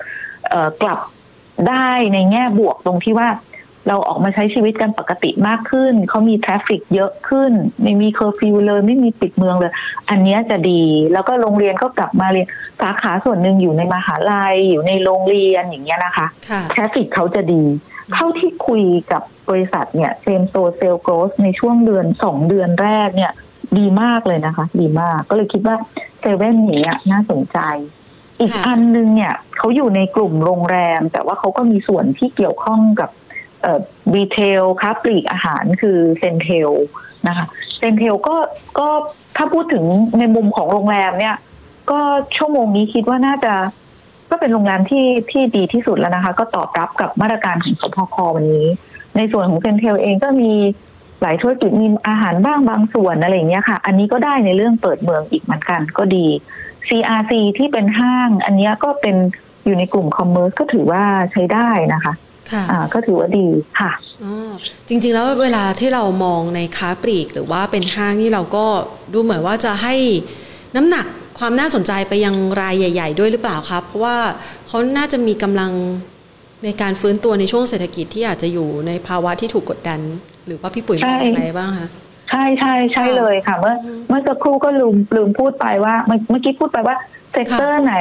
เอ่อกลับได้ในแง่บวกตรงที่ว่า เราออกมาใช้ชีวิตกันปกติมากขึ้น เขามี traffic เยอะขึ้น ไม่มีเคอร์ฟิวเลย ไม่มีปิดเมืองเลย อันเนี้ยจะดี แล้วก็โรงเรียนก็กลับมาเรียน สาขาส่วนหนึ่งอยู่ในมหาลัย อยู่ในโรงเรียนอย่างเงี้ยนะคะค่ะ traffic เขาจะดี เท่าที่คุยกับบริษัทเนี่ย same store sales growth ในช่วงเดือนสองเดือนแรกเนี่ย ดีมากเลยนะคะ ดีมาก ก็เลยคิดว่าเซเว่นเนี้ยน่าสนใจอีกค่ะอันนึงเนี่ยเขาอยู่ในกลุ่มโรงแรม แต่ว่าเขาก็มีส่วนที่เกี่ยวข้องกับ เอ่อ retail ค้าปลีกอาหารคือ CENTEL นะคะ CENTEL ก็ก็ถ้าพูดถึงในมุมของโรงแรมเนี่ย ก็ชั่วโมงนี้คิดว่าน่าจะก็เป็นโรงแรมที่ที่ดีที่สุดแล้วนะคะ ก็ตอบรับกับมาตรการของศบควันนี้ ในส่วนของ CENTEL เองก็มีหลายธุรกิจมีอาหารบ้างบางส่วนอะไรอย่างเงี้ยค่ะ อันนี้ก็ได้ในเรื่องเปิดเมืองอีกเหมือนกันก็ดี CRC ที่เป็นห้าง อันนี้ก็เป็นอยู่ในกลุ่มคอมเมอร์สก็ถือว่าใช้ได้นะคะ ก็ถือว่าดีค่ะอ๋อจริงๆแล้วเวลาที่เรามองในค้าปลีก หรือว่าเป็นห้างนี่เราก็ดูเหมือนว่าจะให้น้ำหนักความน่าสนใจไปยังรายใหญ่ ๆ ด้วยหรือเปล่าครับ เพราะว่าเขาน่าจะมีกำลังในการฟื้นตัวในช่วงเศรษฐกิจที่อาจจะอยู่ในภาวะที่ถูกกดดัน หรือว่าพี่ปุ๋ยมองใช่ยังไงบ้างคะใช่ใช่ใช่เลยค่ะ เมื่อเมื่อสักครู่ก็ลืมลืมพูดไปว่าเมื่อเมื่อกี้พูดไปว่า sector ไหน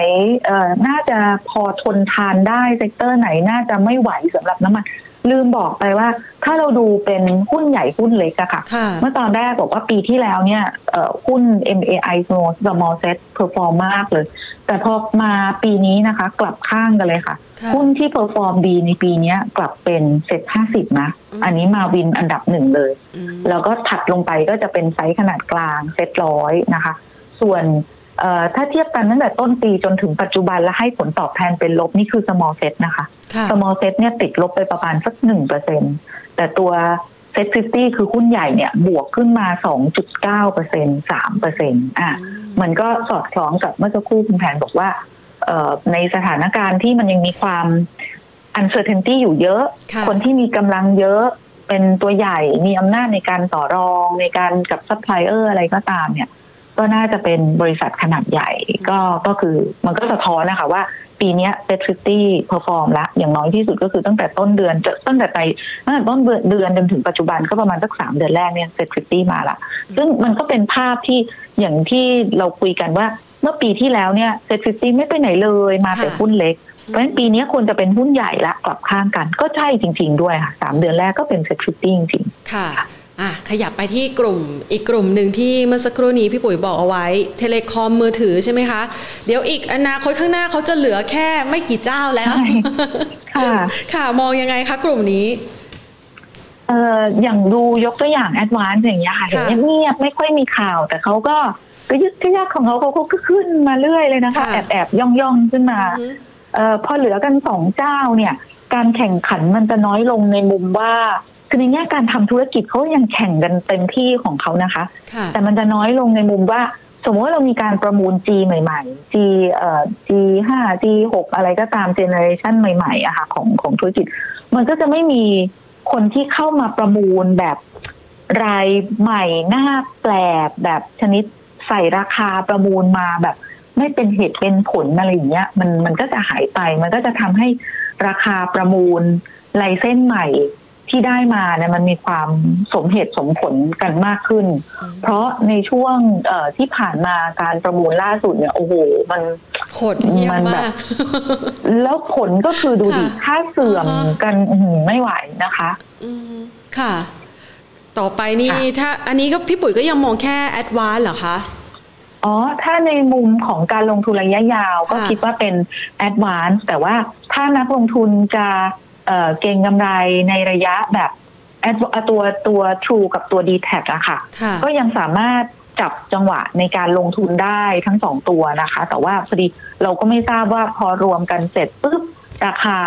เอ่อน่าจะพอทนทานได้ sector ไหนน่าจะไม่ไหวสำหรับน้ำมันลืมบอกไปว่า ถ้าเราดูเป็นหุ้นใหญ่หุ้นเล็กอะค่ะค่ะเมื่อตอนแรกบอกว่าปีที่แล้วเนี่ยเอ่อหุ้น MAI small small SET perform มากเลย แต่พอมาปีนี้นะคะ กลับข้างกันเลยค่ะค่ะหุ้นที่ perform ดีในปีเนี้ยกลับเป็นเซ็ตห้าสิบนะอืมอันนี้มา win อันดับหนึ่งเลยอืมแล้วก็ถัดลงไปก็จะเป็นไซส์ขนาดกลางเซ็ตร้อยนะคะ ส่วนเอ่อ ถ้าเทียบกันตั้งแต่ต้นปีจนถึงปัจจุบันแล้วให้ผลตอบแทนเป็นลบนี่คือ small set นะคะค่ะ small set เนี่ยติดลบไปประมาณสักหนึ่งเปอร์เซ็นแต่ตัว set 50คือหุ้นใหญ่เนี่ยบวกขึ้นมา2.9เปอร์เซ็นสามเปอร์เซ็นอะมันก็สอดคล้องกับเมื่อสักครู่คุณแผนบอกว่าเอ่อในสถานการณ์ที่มันยังมีความ uncertainty อยู่เยอะค่ะคนที่มีกำลังเยอะเป็นตัวใหญ่มีอำนาจในการต่อรองในการกับซัพพลายเออร์อะไรก็ตามเนี่ย ก็น่าจะเป็นบริษัทขนาดใหญ่ก็ก็คือมันก็สะท้อนนะคะว่าปีนี้ SET fifty perform ละอย่างน้อยที่สุดก็คือตั้งแต่ต้นเดือนจะตั้งแต่ไปตั้งแต่ต้นเดือนจนถึงปัจจุบันก็ประมาณสักสามเดือนแรกเนี่ย SET fifty มาละซึ่งมันก็เป็นภาพที่อย่างที่เราคุยกันว่าเมื่อปีที่แล้วเนี่ย SET fifty ไม่ไปไหนเลยมาแต่หุ้นเล็กเพราะฉะนั้นปีนี้ควรจะเป็นหุ้นใหญ่ละกลับข้างกัน ก็ใช่จริง ๆ ด้วยค่ะสามเดือนแรกก็เป็น SET fifty จริงค่ะ อะขยับไปที่กลุ่มอีกกลุ่มหนึ่งที่เมื่อสักครู่นี้พี่ปุ๋ยบอกเอาไว้ telecom มือถือใช่ไหมคะ เดี๋ยวอีกอนาคตข้างหน้าเขาจะเหลือแค่ไม่กี่เจ้าแล้วใช่ค่ะ ค่ะมองยังไงคะกลุ่มนี้เอ่ออย่างดูยกตัวอย่างแอดวานซ์อย่างเงี้ยค่ะเห็นค่ะเงียบๆไม่ค่อยมีข่าว แต่เขาก็ก็ยึกกระยักของเขาเขาก็ขึ้นมาเรื่อยเลยนะคะค่ะแอบแอบย่องย่องๆขึ้นมาอือฮึเอ่อพอเหลือกันสองเจ้าเนี่ย การแข่งขันมันจะน้อยลงในมุมว่า คือในแง่การทำธุรกิจเขายังแข่งกันเต็มที่ของเขานะคะค่ะแต่มันจะน้อยลงในมุมว่า สมมติว่าเรามีการประมูล G ใหม่ๆ G เอ่อ G ห้า G หกอะไรก็ตามเจเนอเรชันใหม่ๆอะค่ะของของธุรกิจ มันก็จะไม่มีคนที่เข้ามาประมูลแบบรายใหม่หน้าแปลกแบบชนิดใส่ราคาประมูลมาแบบ ไม่เป็นเหตุเป็นผลอะไรอย่างเงี้ยมันมันก็จะหายไป มันก็จะทำให้ราคาประมูลลายเส้นใหม่ ที่ได้มาเนี่ยมันมีความสมเหตุสมผลกันมากขึ้น เพราะในช่วงเอ่อที่ผ่านมาการประมูลล่าสุดเนี่ยโอ้โหมันโหดเยี่ยมมันแบมาบกแล้วผลก็คือดูดิค่ะค่าเสื่อมอ่าฮะกันอื้อหือไม่ไหวนะคะอืมค่ะ ต่อไปนี่ค่ะถ้าอันนี้ก็พี่ปุ๋ยก็ยังมองแค่แอดวานเหรอคะอ๋อ ถ้าในมุมของการลงทุนระยะยาวก็ค่ะคิดว่าเป็นแอดวานซ์แต่ว่าถ้านักลงทุนจะ เอ่อเก็งกำไรในระยะแบบ Ad- อะตัวตัว True กับตัว d t แทอะค่ะค่ะ ก็ยังสามารถจับจังหวะในการลงทุนได้ทั้งสองตัวนะคะ แต่ว่าพอดีเราก็ไม่ทราบว่าพอรวมกันเสร็จปุ๊บราคา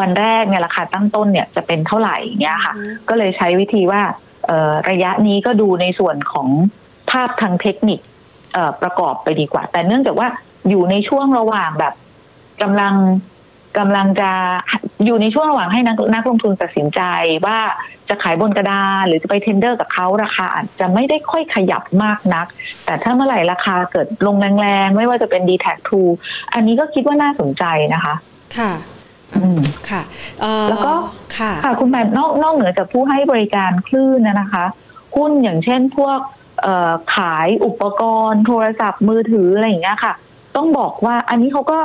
วันแรกเนี่ยราคาตั้งต้นเนี่ยจะเป็นเท่าไหร่อย่างเงี้ยค่ะอืมก็เลยใช้วิธีว่าเอ่อระยะนี้ก็ดูในส่วนของภาพทางเทคนิคเอ่อประกอบไปดีกว่า แต่เนื่องจากว่าอยู่ในช่วงระหว่างแบบกำลัง กำลังจะอยู่ในช่วงระหว่างให้นักนักลงทุนตัดสินใจว่าจะขายบนกระดานหรือจะไป tender กับเขาราคาอาจจะไม่ได้ค่อยขยับมากนัก แต่ถ้าเมื่อไหร่ราคาเกิดลงแรงๆ ไม่ว่าจะเป็น d t แท2อันนี้ก็คิดว่าน่าสนใจนะคะ ค่ะอืมค่ะเอ่อแล้วก็ค่ะค่ะคุณแม่นอกนอกเหนือจากผู้ให้บริการคลื่นนะนะคะ หุ้นอย่างเช่นพวกเอ่อขายอุปกรณ์ โทรศัพท์มือถืออะไรอย่างเงี้ยค่ะ ต้องบอกว่าอันนี้เขาก็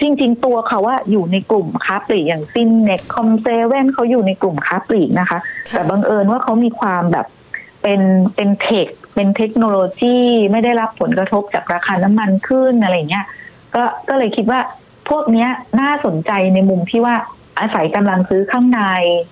จริง ๆ ตัวเขาว่าอยู่ในกลุ่มค้าปลีกอย่างซินเน็กคอมเซเว่นเขาอยู่ในกลุ่มค้าปลีกนะคะค่ะแต่บังเอิญว่าเขามีความแบบเป็นเป็นเทคเป็นเทคโนโลยีไม่ได้รับผลกระทบจากราคาน้ำมันขึ้นอะไรอย่างเงี้ยก็ก็เลยคิดว่าพวกเนี้ยน่าสนใจในมุมที่ว่าอาศัยกำลังซื้อข้างใน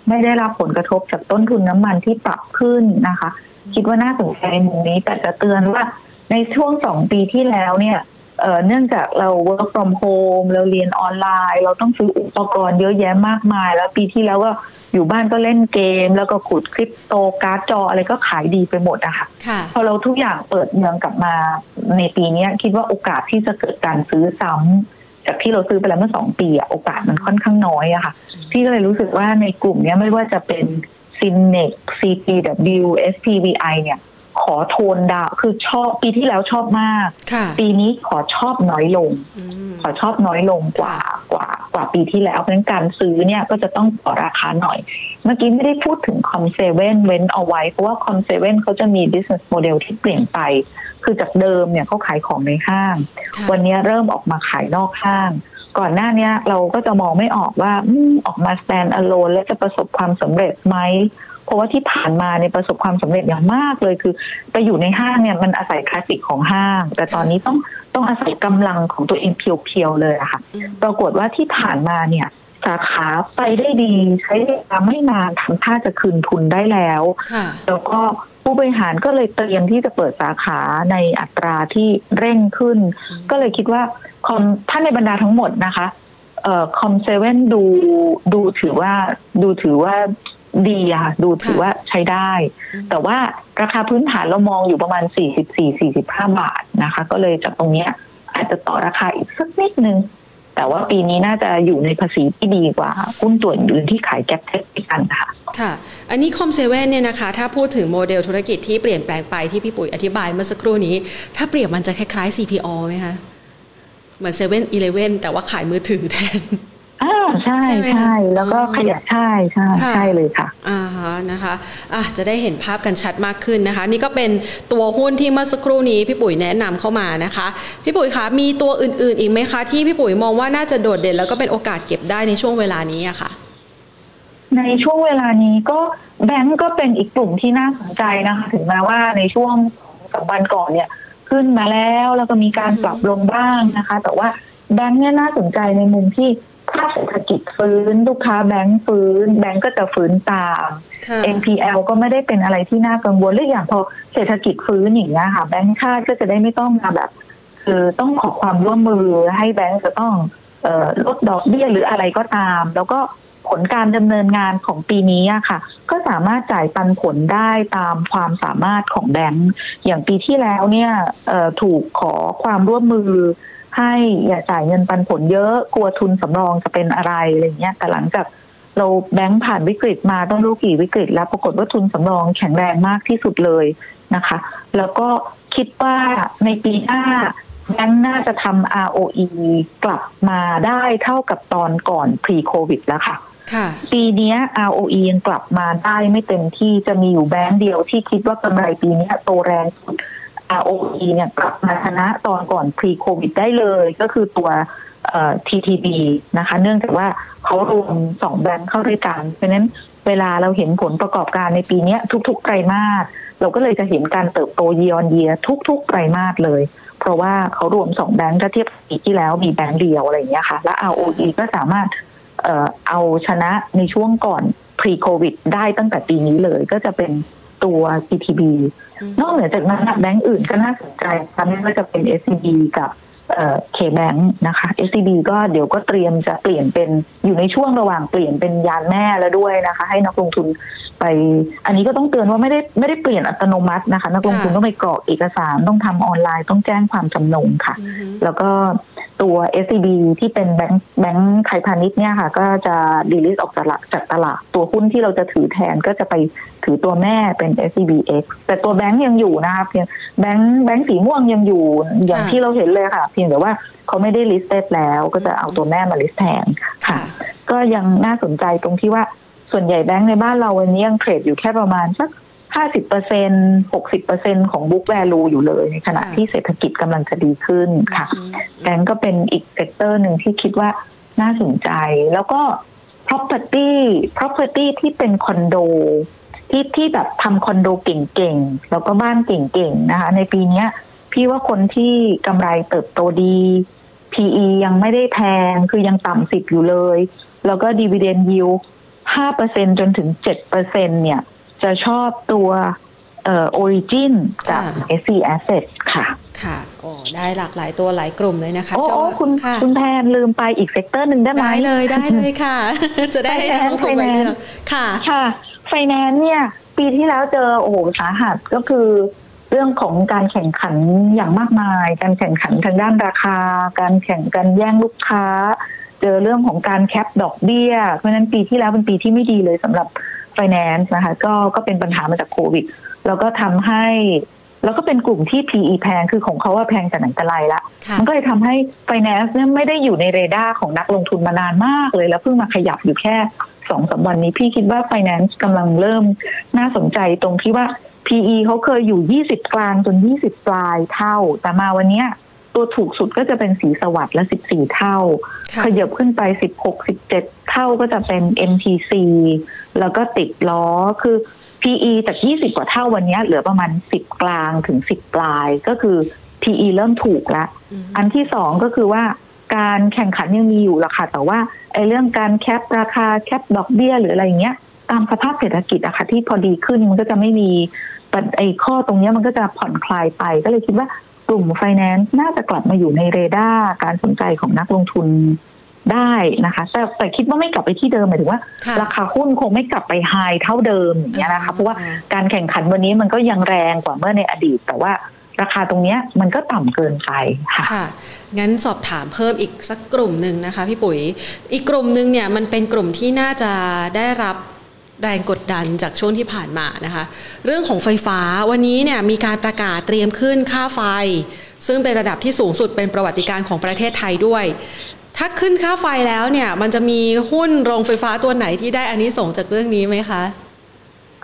ไม่ได้รับผลกระทบจากต้นทุนน้ำมันที่ปรับขึ้นนะคะ คิดว่าน่าสนใจในมุมนี้แต่จะเตือนว่าในช่วงสองปีที่แล้วเนี่ย เอ่อเนื่องจากเรา work from home เราเรียนออนไลน์ เราต้องซื้ออุปกรณ์เยอะแยะมากมาย แล้วปีที่แล้วก็อยู่บ้านก็เล่นเกม แล้วก็ขุดคริปโตการ์ดจออะไรก็ขายดีไปหมดอะค่ะค่ะพอเราทุกอย่างเปิดเมืองกลับมาในปีเนี้ยคิดว่าโอกาสที่จะเกิดการซื้อซ้ำจากที่เราซื้อไปแล้วเมื่อสองปีอะโอกาสมันค่อนข้างน้อยอะค่ะพี่ก็เลยรู้สึกว่าในกลุ่มเนี้ยไม่ว่าจะเป็น c i n e x CPW SPVI เนี่ย ขอโทนดาวคือชอบปีที่แล้วชอบมากค่ะปีนี้ขอชอบน้อยลงอืมขอชอบน้อยลงกว่ากว่ากว่าปีที่แล้วเพราะฉะนั้นการซื้อเนี่ยก็จะต้องต่อราคาหน่อย เมื่อกี้ไม่ได้พูดถึงคอมเซเว่นเว้นเอาไว้ เพราะว่าคอมเซเว่นเขาจะมี business model ที่เปลี่ยนไป คือจากเดิมเนี่ยเขาขายของในห้างค่ะวันนี้เริ่มออกมาขายนอกห้างก่อนหน้าเนี้ยเราก็จะมองไม่ออกว่าอมออกมา stand alone แล้วจะประสบความสำเร็จไหมเพ ราะว่าที่ผ่านมาในยประสบความสำเร็จอย่างมากเลยคือ ไปอยู่ในห้างเนี่ยมันอาศัยคลาสสิกของห้าง แต่ตอนนี้ต้องต้องอาศัยกำลังของตัวเองเพียวๆเลยอะค่ะอืมปรากฏว่าที่ผ่านมาเนี่ยสาขาไปได้ดีใช้เวลาไม่นานทำท่าจะคืนทุนได้แล้วค่ะแล้วก็ผู้บริหารก็เลยเตรียมที่จะเปิดสาขาในอัตราที่เร่งขึ้นอืมก็เลยคิดว่าคอมถ้าในบรรดาทั้งหมดนะคะเอ่อคอมเซเว่นดูดูถือว่าดูถือว่า ดีอะค่ะ ดูถือว่าใช้ได้อืมแต่ว่าราคาพื้นฐานเรามองอยู่ประมาณ 44-45 บาทนะคะ ก็เลยจากตรงเนี้ยอาจจะต่อราคาอีกสักนิดนึง แต่ว่าปีนี้น่าจะอยู่ในภาษีที่ดีกว่าหุ้นตัวอื่นที่ขายแก๊ปเทสกันค่ะค่ะ อันนี้คอมเซเว่นเนี่ยนะคะ ถ้าพูดถึงโมเดลธุรกิจที่เปลี่ยนแปลงไปที่พี่ปุ๋ยอธิบายเมื่อสักครู่นี้ ถ้าเปรียบมันจะคล้ายๆ CPALL ไหมคะ เหมือนเซเว่นอีเลเว่นแต่ว่าขายมือถือแทน อ่าใช่ใช่ไหมคะใช่แล้วก็อ๋อขยายใช่ใช่ค่ะใช่เลยค่ะอ่าฮะนะคะอะจะได้เห็นภาพกันชัดมากขึ้นนะคะ นี่ก็เป็นตัวหุ้นที่เมื่อสักครู่นี้พี่ปุ๋ยแนะนำเข้ามานะคะ พี่ปุ๋ยคะมีตัวอื่น ๆ อีกไหมคะ ที่พี่ปุ๋ยมองว่าน่าจะโดดเด่นแล้วก็เป็นโอกาสเก็บได้ในช่วงเวลานี้อะค่ะ ในช่วงเวลานี้ก็แบงก์ก็เป็นอีกกลุ่มที่น่าสนใจนะคะ ถึงแม้ว่าในช่วงสองวันก่อนเนี่ย ขึ้นมาแล้วแล้วก็มีการปรับลงบ้างนะคะ แต่ว่าแบงก์เนี่ยน่าสนใจในมุมที่ ถ้าเศรษฐกิจฟื้น ลูกค้าแบงก์ฟื้น แบงก์ก็จะฟื้นตามค่ะ NPL ก็ไม่ได้เป็นอะไรที่น่ากังวลหรืออย่างพอเศรษฐกิจฟื้นอย่างเงี้ยค่ะแบงก์ชาติก็จะได้ไม่ต้องมาแบบ คือต้องขอความร่วมมือให้แบงก์จะต้องเอ่อลดดอกเบี้ยหรืออะไรก็ตาม แล้วก็ผลการดำเนินงานของปีนี้อะค่ะ ก็สามารถจ่ายปันผลได้ตามความสามารถของแบงก์อย่างปีที่แล้วเนี่ยเอ่อถูกขอความร่วมมือ ให้อย่าจ่ายเงินปันผลเยอะกลัวทุนสำรองจะเป็นอะไรอะไรเงี้ยแต่หลังจากเราแบงค์ผ่านวิกฤตมาต้องรู้กี่วิกฤต แล้วปรากฏว่าทุนสำรองแข็งแรงมากที่สุดเลยนะคะ แล้วก็คิดว่าในปีหน้าแบงค์น่าจะทำ ROE กลับมาได้เท่ากับตอนก่อน pre covid แล้วค่ะค่ะปีเนี้ย ROE ยังกลับมาได้ไม่เต็มที่จะมีอยู่แบงค์เดียวที่คิดว่ากำไรปีเนี้ยโตแรงสุด ROE เนี่ยกลับมาชนะตอนก่อน pre covid ได้เลยก็คือตัว TTB นะคะ เนื่องจากว่าเขารวมสองแบงค์เข้าด้วยกัน เพราะนั้นเวลาเราเห็นผลประกอบการในปีนี้ทุกๆไตรมาสเราก็เลยจะเห็นการเติบโต year on year ทุกๆไตรมาสเลย เพราะว่าเขารวมสองแบงค์ถ้าเทียบปีที่แล้วมีแบงค์เดียวอะไรอย่างเงี้ยค่ะ และ ROE ก็สามารถเออเอาชนะในช่วงก่อน pre covid ได้ตั้งแต่ปีนี้เลยก็จะเป็นตัว CTB นอกเหนือจากนั้นแบงก์อื่นก็น่าสนใจคะไม่ว่าจะเป็น SCB กับเคแบงค์นะคะ SCB ก็เดี๋ยวก็เตรียมจะเปลี่ยนเป็นอยู่ในช่วงระหว่างเปลี่ยนเป็นยานแม่แล้วด้วยนะคะ ให้นักลงทุน ไป อันนี้ก็ต้องเตือนว่าไม่ได้ไม่ได้เปลี่ยนอัตโนมัตินะคะ นักลงทุนค่ะต้องไปกรอกเอกสารต้องทำออนไลน์ต้องแจ้งความจำนงค่ะอือฮึแล้วก็ตัว SCB ที่เป็นแบงค์แบงค์ไทยพาณิชย์เนี่ยค่ะ ก็จะ delist ออกจากตลาดจากตลาด ตัวหุ้นที่เราจะถือแทนก็จะไปถือตัวแม่เป็น SCBX แต่ตัวแบงค์ยังอยู่นะคะเพียงแบงค์แบงค์สีม่วงยังอยู่อย่างค่ะที่เราเห็นเลยค่ะ เพียงแต่ว่าเขาไม่ได้ list แล้ว ก็จะเอาตัวแม่มา list แทนค่ะค่ะก็ยังน่าสนใจตรงที่ว่า ส่วนใหญ่แบงค์ในบ้านเราวันนี้ยัง trade อยู่แค่ประมาณสักห้าสิบเปอร์เซ็นหกสิบเปอร์เซ็นของ book value อยู่เลย ในขณะค่ะที่เศรษฐกิจกำลังจะดีขึ้นค่ะอืมแบงก์ก็เป็นอีก sector หนึ่งที่คิดว่าน่าสนใจ แล้วก็ property property ที่เป็นคอนโดที่ที่แบบทำคอนโดเก่งๆ แล้วก็บ้านเก่งๆนะคะ ในปีเนี้ยพี่ว่าคนที่กำไรเติบโตดี PE ยังไม่ได้แพง คือยังต่ำสิบอยู่เลย แล้วก็ dividend yield ห้าเปอร์เซ็นจนถึงเจ็ดเปอร์เซ็นเนี่ย จะชอบตัวเอ่อ Origin กับค่ะ SC Asset ค่ะ ค่ะ โอ้ ได้หลากหลายตัวหลายกลุ่มเลยนะคะโอ้เชื่โอ้ว่าคุณค่ะคุณแทนลืมไปอีก sector หนึ่งได้ไหมได้เลย ได้เลยค่ะ จะได้ให้นักลงทุนไปเลือกค่ะ ค่ะ ไฟแนนซ์เนี่ย ปีที่แล้วเจอ โอ้โห สาหัสก็คือเรื่องของการแข่งขันอย่างมากมาย การแข่งขันทางด้านราคา การแข่งกันแย่งลูกค้า เจอเรื่องของการแคปดอกเบี้ย เพราะฉะนั้นปีที่แล้วเป็นปีที่ไม่ดีเลยสำหรับ finance นะคะก็ก็เป็นปัญหามาจากโควิด แล้วก็ทำให้ แล้วก็เป็นกลุ่มที่ PE แพงคือของเขาว่าแพงแต่ไหนแต่ไรละค่ะมันก็เลยทำให้ finance เนี่ยไม่ได้อยู่ในเรดาร์ของนักลงทุนมานานมากเลย แล้วเพิ่งมาขยับอยู่แค่สองสามวันนี้พี่คิดว่า finance กำลังเริ่มน่าสนใจตรงที่ว่า PE เขาเคยอยู่ 20 กลางจน 20 ปลายเท่า แต่มาวันเนี้ย ตัวถูกสุดก็จะเป็นสีสวัสด์และ 14 เท่าค่ะขยับขึ้นไป 16 17 เท่าก็จะเป็น MTC แล้วก็ติดล้อคือ PE จาก 20 กว่าเท่าวันเนี้ยเหลือประมาณ 10 กลางถึง 10 ปลายก็คือ PE เริ่มถูกแล้วอืมอันที่สองก็คือว่าการแข่งขันยังมีอยู่ละค่ะ แต่ว่าไอ้เรื่องการแคปราคาแคปดอกเบี้ยหรืออะไรอย่างเงี้ย ตามสภาพเศรษฐกิจอะค่ะที่พอดีขึ้นมันก็จะไม่มีแต่ไอ้ข้อตรงเนี้ยมันก็จะผ่อนคลายไปก็เลยคิดว่า กลุ่ม finance น่าจะกลับมาอยู่ในเรดาร์การสนใจของนักลงทุนได้นะคะ แต่แต่คิดว่าไม่กลับไปที่เดิมหมายถึงว่าค่ะราคาหุ้นคงไม่กลับไปไฮเท่าเดิมอย่างเงี้ยนะคะเพราะว่าการแข่งขันวันนี้มันก็ยังแรงกว่าเมื่อในอดีต แต่ว่าราคาตรงเนี้ยมันก็ต่ำเกินไปค่ะค่ะ งั้นสอบถามเพิ่มอีกสักกลุ่มหนึ่งนะคะพี่ปุ๋ย อีกกลุ่มหนึ่งเนี่ยมันเป็นกลุ่มที่น่าจะได้รับ แรงกดดันจากช่วงที่ผ่านมานะคะ เรื่องของไฟฟ้าวันนี้เนี่ยมีการประกาศเตรียมขึ้นค่าไฟ ซึ่งเป็นระดับที่สูงสุดเป็นประวัติการของประเทศไทยด้วย ถ้าขึ้นค่าไฟแล้วเนี่ย มันจะมีหุ้นโรงไฟฟ้าตัวไหนที่ได้อันนี้ส่งส์จากเรื่องนี้ไหมคะ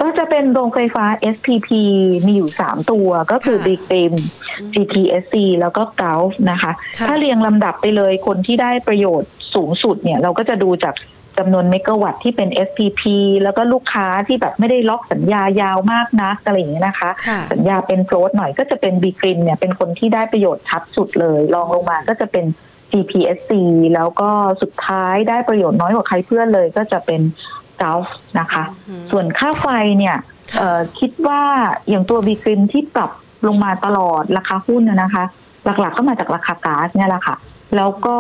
ก็จะเป็นโรงไฟฟ้า SPP มีอยู่3ตัวก็คือค่ะ Big Beam GTSC แล้วก็ Gulf นะคะค่ะถ้าเรียงลำดับไปเลยคนที่ได้ประโยชน์สูงสุดเนี่ยเราก็จะดูจาก จำนวนเมกะวัตต์ที่เป็น SPP แล้วก็ลูกค้าที่แบบไม่ได้ล็อกสัญญายาวมากนะอะไรอย่างเงี้ยนะคะค่ะสัญญาเป็นโฟลตหน่อยก็จะเป็น b ีกรินเนี่ยเป็นคนที่ได้ประโยชน์ชัดสุดเลยรองลงมาก็จะเป็น GPSC แล้วก็สุดท้ายได้ประโยชน์น้อยกว่าใครเพื่อนเลยก็จะเป็น Gulf นะคะอืมส่วนค่าไฟเนี่ยค่ะเอ่อคิดว่าอย่างตัวบีกริมที่ปรับลงมาตลอดราคาหุ้นนะนะคะ หลักๆก็มาจากราคาก๊าซเนี่ยแหละค่ะ แล้วก็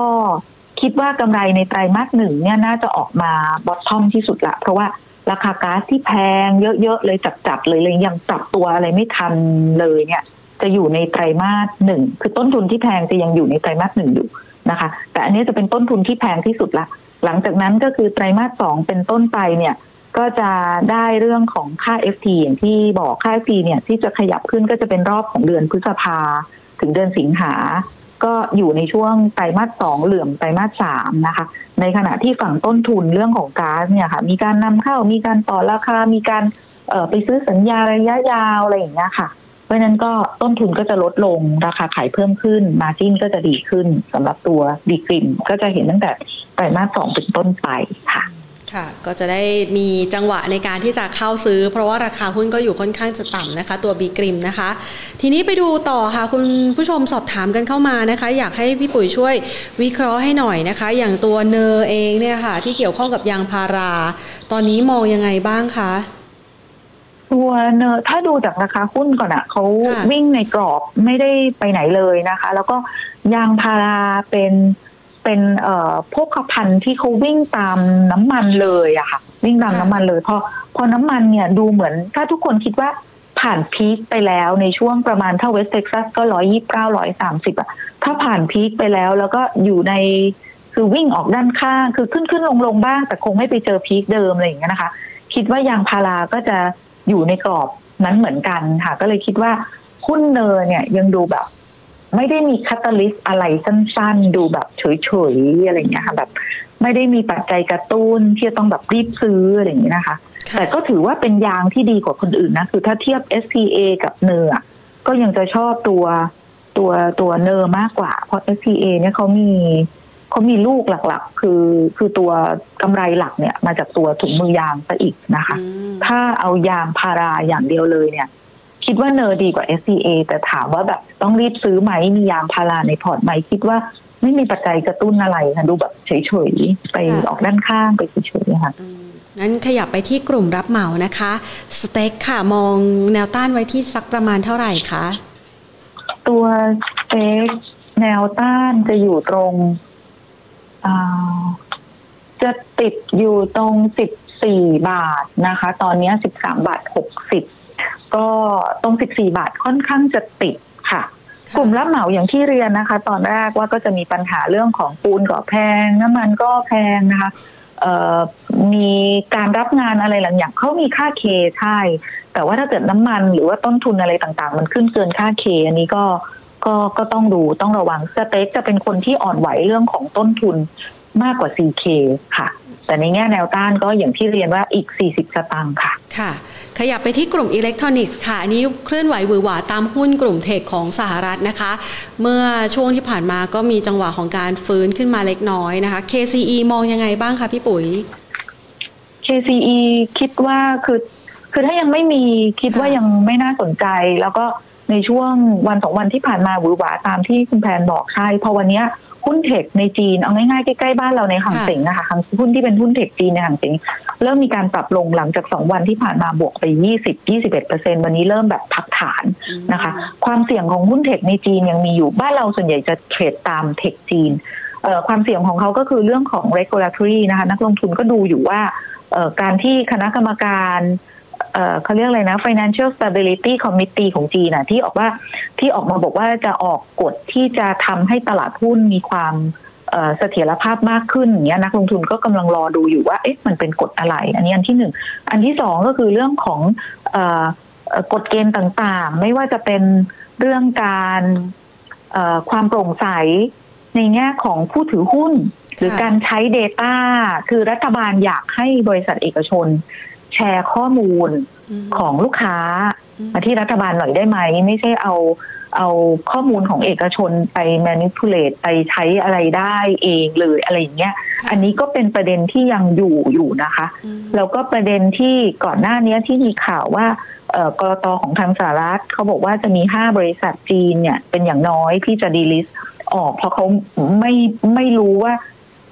คิดว่ากำไรในไตรมาสหนึ่งเนี่ยน่าจะออกมาบอททอมที่สุดละ เพราะว่าราคาก๊าซที่แพงเยอะๆเลยจัดๆเลยเลยยังปรับตัวอะไรไม่ทันเลยเนี่ย จะอยู่ในไตรมาสหนึ่งคือต้นทุนที่แพงจะยังอยู่ในไตรมาสหนึ่งอยู่นะคะ แต่อันนี้จะเป็นต้นทุนที่แพงที่สุดละ หลังจากนั้นก็คือไตรมาสสองเป็นต้นไปเนี่ยก็จะได้เรื่องของค่า FT อย่างที่บอกค่า FT เนี่ยที่จะขยับขึ้นก็จะเป็นรอบของเดือนพฤษภาถึงเดือนสิงหา ก็อยู่ในช่วงไตรมาสสองเหลื่อมไตรมาสสามนะคะ ในขณะที่ฝั่งต้นทุนเรื่องของก๊าซเนี่ยค่ะ มีการนำเข้ามีการต่อราคา มีการเไปซื้อสัญญาระยะยาวอะไรอย่างเงี้ยค่ะ เพราะฉะนั้นก็ต้นทุนก็จะลดลงราคาขายเพิ่มขึ้น มาจิ้นก็จะดีขึ้นสำหรับตัวดีกริมก็จะเห็นตั้งแต่ไตรมาสสองเป็นต้นไปค่ะ ค่ะก็จะได้มีจังหวะในการที่จะเข้าซื้อ เพราะว่าราคาหุ้นก็อยู่ค่อนข้างจะต่ำนะคะ ตัวบีกริมนะคะ ทีนี้ไปดูต่อค่ะ คุณผู้ชมสอบถามกันเข้ามานะคะ อยากให้พี่ปุ๋ยช่วยวิเคราะห์ให้หน่อยนะคะ อย่างตัวเนอเองเนี่ยค่ะ ที่เกี่ยวข้องกับยางพารา ตอนนี้มองยังไงบ้างคะตัว NER ถ้าดูจากราคาหุ้นก่อนอะเขาค่ะวิ่งในกรอบไม่ได้ไปไหนเลยนะคะ แล้วก็ยางพาราเป็น เป็นเอ่อพวกพันที่เขาวิ่งตามน้ำมันเลยอะค่ะ วิ่งตามน้ำมันเลยพอพอน้ำมันเนี่ยดูเหมือน ถ้าทุกคนคิดว่าผ่าน peak ไปแล้วในช่วงประมาณถ้า West Texas ก็ร้อยยี่สิบเก้าร้อยสามสิบอะถ้าผ่าน peak ไปแล้วแล้วก็อยู่ในคือวิ่งออกด้านข้าง คือขึ้นขึ้นลงลงบ้าง แต่คงไม่ไปเจอ peak เดิมอะไรอย่างเงี้ยนะคะ คิดว่ายางพาราก็จะอยู่ในกรอบนั้นเหมือนกันค่ะ ก็เลยคิดว่าหุ้นเนอเนี่ยยังดูแบบ ไม่ได้มีคาตาลิสต์อะไรสั้นๆ ดูแบบเฉยๆอะไรอย่างเงี้ยค่ะแบบไม่ได้มีปัจจัยกระตุ้นที่จะต้องแบบรีบซื้ออะไรอย่างเงี้ยนะคะค่ะแต่ก็ถือว่าเป็นยางที่ดีกว่าคนอื่นนะ คือถ้าเทียบ SPA กับเนออะก็ยังจะชอบตัวตัวตัวเนอมากกว่า เพราะ SPA เนี่ยเขามีเขามีลูกหลักๆ คือคือตัวกำไรหลักเนี่ย มาจากตัวถุงมือยางซะอีกนะคะอืมถ้าเอายางพาราอย่างเดียวเลยเนี่ย คิดว่าเนอดีกว่า SCA แต่ถามว่าแบบต้องรีบซื้อไหมมียางพาราในพอร์ตไหมคิดว่าไม่มีปัจจัยกระตุ้นอะไรค่ะดูแบบเฉยๆ ไปค่ะออกด้านข้างไปเฉยๆค่ะอืมงั้นขยับไปที่กลุ่มรับเหมานะคะ สเต็กค่ะมองแนวต้านไว้ที่สักประมาณเท่าไหร่คะ ตัวสเต็กแนวต้านจะอยู่ตรงอ่าจะติดอยู่ตรงสิบสี่บาทนะคะ ตอนนี้สิบสามบาทหกสิบ ก็ตรงสิบสี่บาทค่อนข้างจะติดค่ะค่ะ กลุ่มรับเหมาอย่างที่เรียนนะคะ ตอนแรกว่าก็จะมีปัญหาเรื่องของปูนก็แพง น้ำมันก็แพงนะคะมีการรับงานอะไรหลังอย่างเขามีค่าเคใช่ แต่ว่าถ้าเกิดน้ำมันหรือว่าต้นทุนอะไรต่างๆ มันขึ้นเกินค่าเค อันนี้ก็ก็ก็ต้องดูต้องระวังสเต็กจะเป็นคนที่อ่อนไหวเรื่องของต้นทุนมากกว่า 4K ค่ะ แต่ในแง่แนวต้านก็อย่างที่เรียนว่าอีก 40 สตางค์ค่ะ ค่ะ ขยับไปที่กลุ่มอิเล็กทรอนิกส์ค่ะ อันนี้เคลื่อนไหวหวือหวาตามหุ้นกลุ่มเทคของสหรัฐนะคะ เมื่อช่วงที่ผ่านมาก็มีจังหวะของการฟื้นขึ้นมาเล็กน้อยนะคะ KCE มองยังไงบ้างคะพี่ปุ๋ย KCE คิดว่าคือคือถ้ายังไม่มีคิดว่ายังไม่น่าสนใจ แล้วก็ในช่วงวันสองวันที่ผ่านมาหวือหวาตามที่คุณแพนบอกใช่พอวันนี้ หุ้นเทคในจีนเอาง่ายๆ ใกล้ๆบ้านเราในหังเสงนะคะหุ้นที่เป็นหุ้นเทคจีนในหังเสงเริ่มมีการปรับลงหลังจากสองวันที่ผ่านมาบวกไปยี่สิบยี่สิบเอ็ดเปอร์เซ็นวันนี้เริ่มแบบพักฐานนะคะ ความเสี่ยงของหุ้นเทคในจีนยังมีอยู่บ้านเราส่วนใหญ่จะเทรดตามเทคจีนความเสี่ยงของเขาก็คือเรื่องของ regulatory นะคะ นักลงทุนก็ดูอยู่ว่าการที่คณะกรรมการ เขาเรียกอะไรนะ Financial Stability Committee ของจีนนะที่ออกว่าที่ออกมาบอกว่าจะออกกฎที่จะทำให้ตลาดหุ้นมีความเสถียรภาพมากขึ้นอย่างเงี้ยนักลงทุนก็กำลังรอดูอยู่ว่าเอ๊ะมันเป็นกฎอะไร อันนี้อันที่หนึ่งอันที่สองก็คือเรื่องของกฎเกณฑ์ต่างๆ ไม่ว่าจะเป็นเรื่องการความโปร่งใสในแง่ของผู้ถือหุ้น หรือการใช้ Data คือรัฐบาลอยากให้บริษัทเอกชน แชร์ข้อมูลของลูกค้ามาที่รัฐบาลหน่อยได้ไหม ไม่ใช่เอาเอาข้อมูลของเอกชนไป manipulate ไปใช้อะไรได้เองเลยอะไรอย่างเงี้ย อันนี้ก็เป็นประเด็นที่ยังอยู่อยู่นะคะ แล้วก็ประเด็นที่ก่อนหน้านี้ที่มีข่าวว่ากรตของทางสหรัฐเขาบอกว่าจะมีห้าบริษัทจีนเนี่ย เป็นอย่างน้อยที่จะดีลิสออก เพราะเขาไม่ไม่รู้ว่า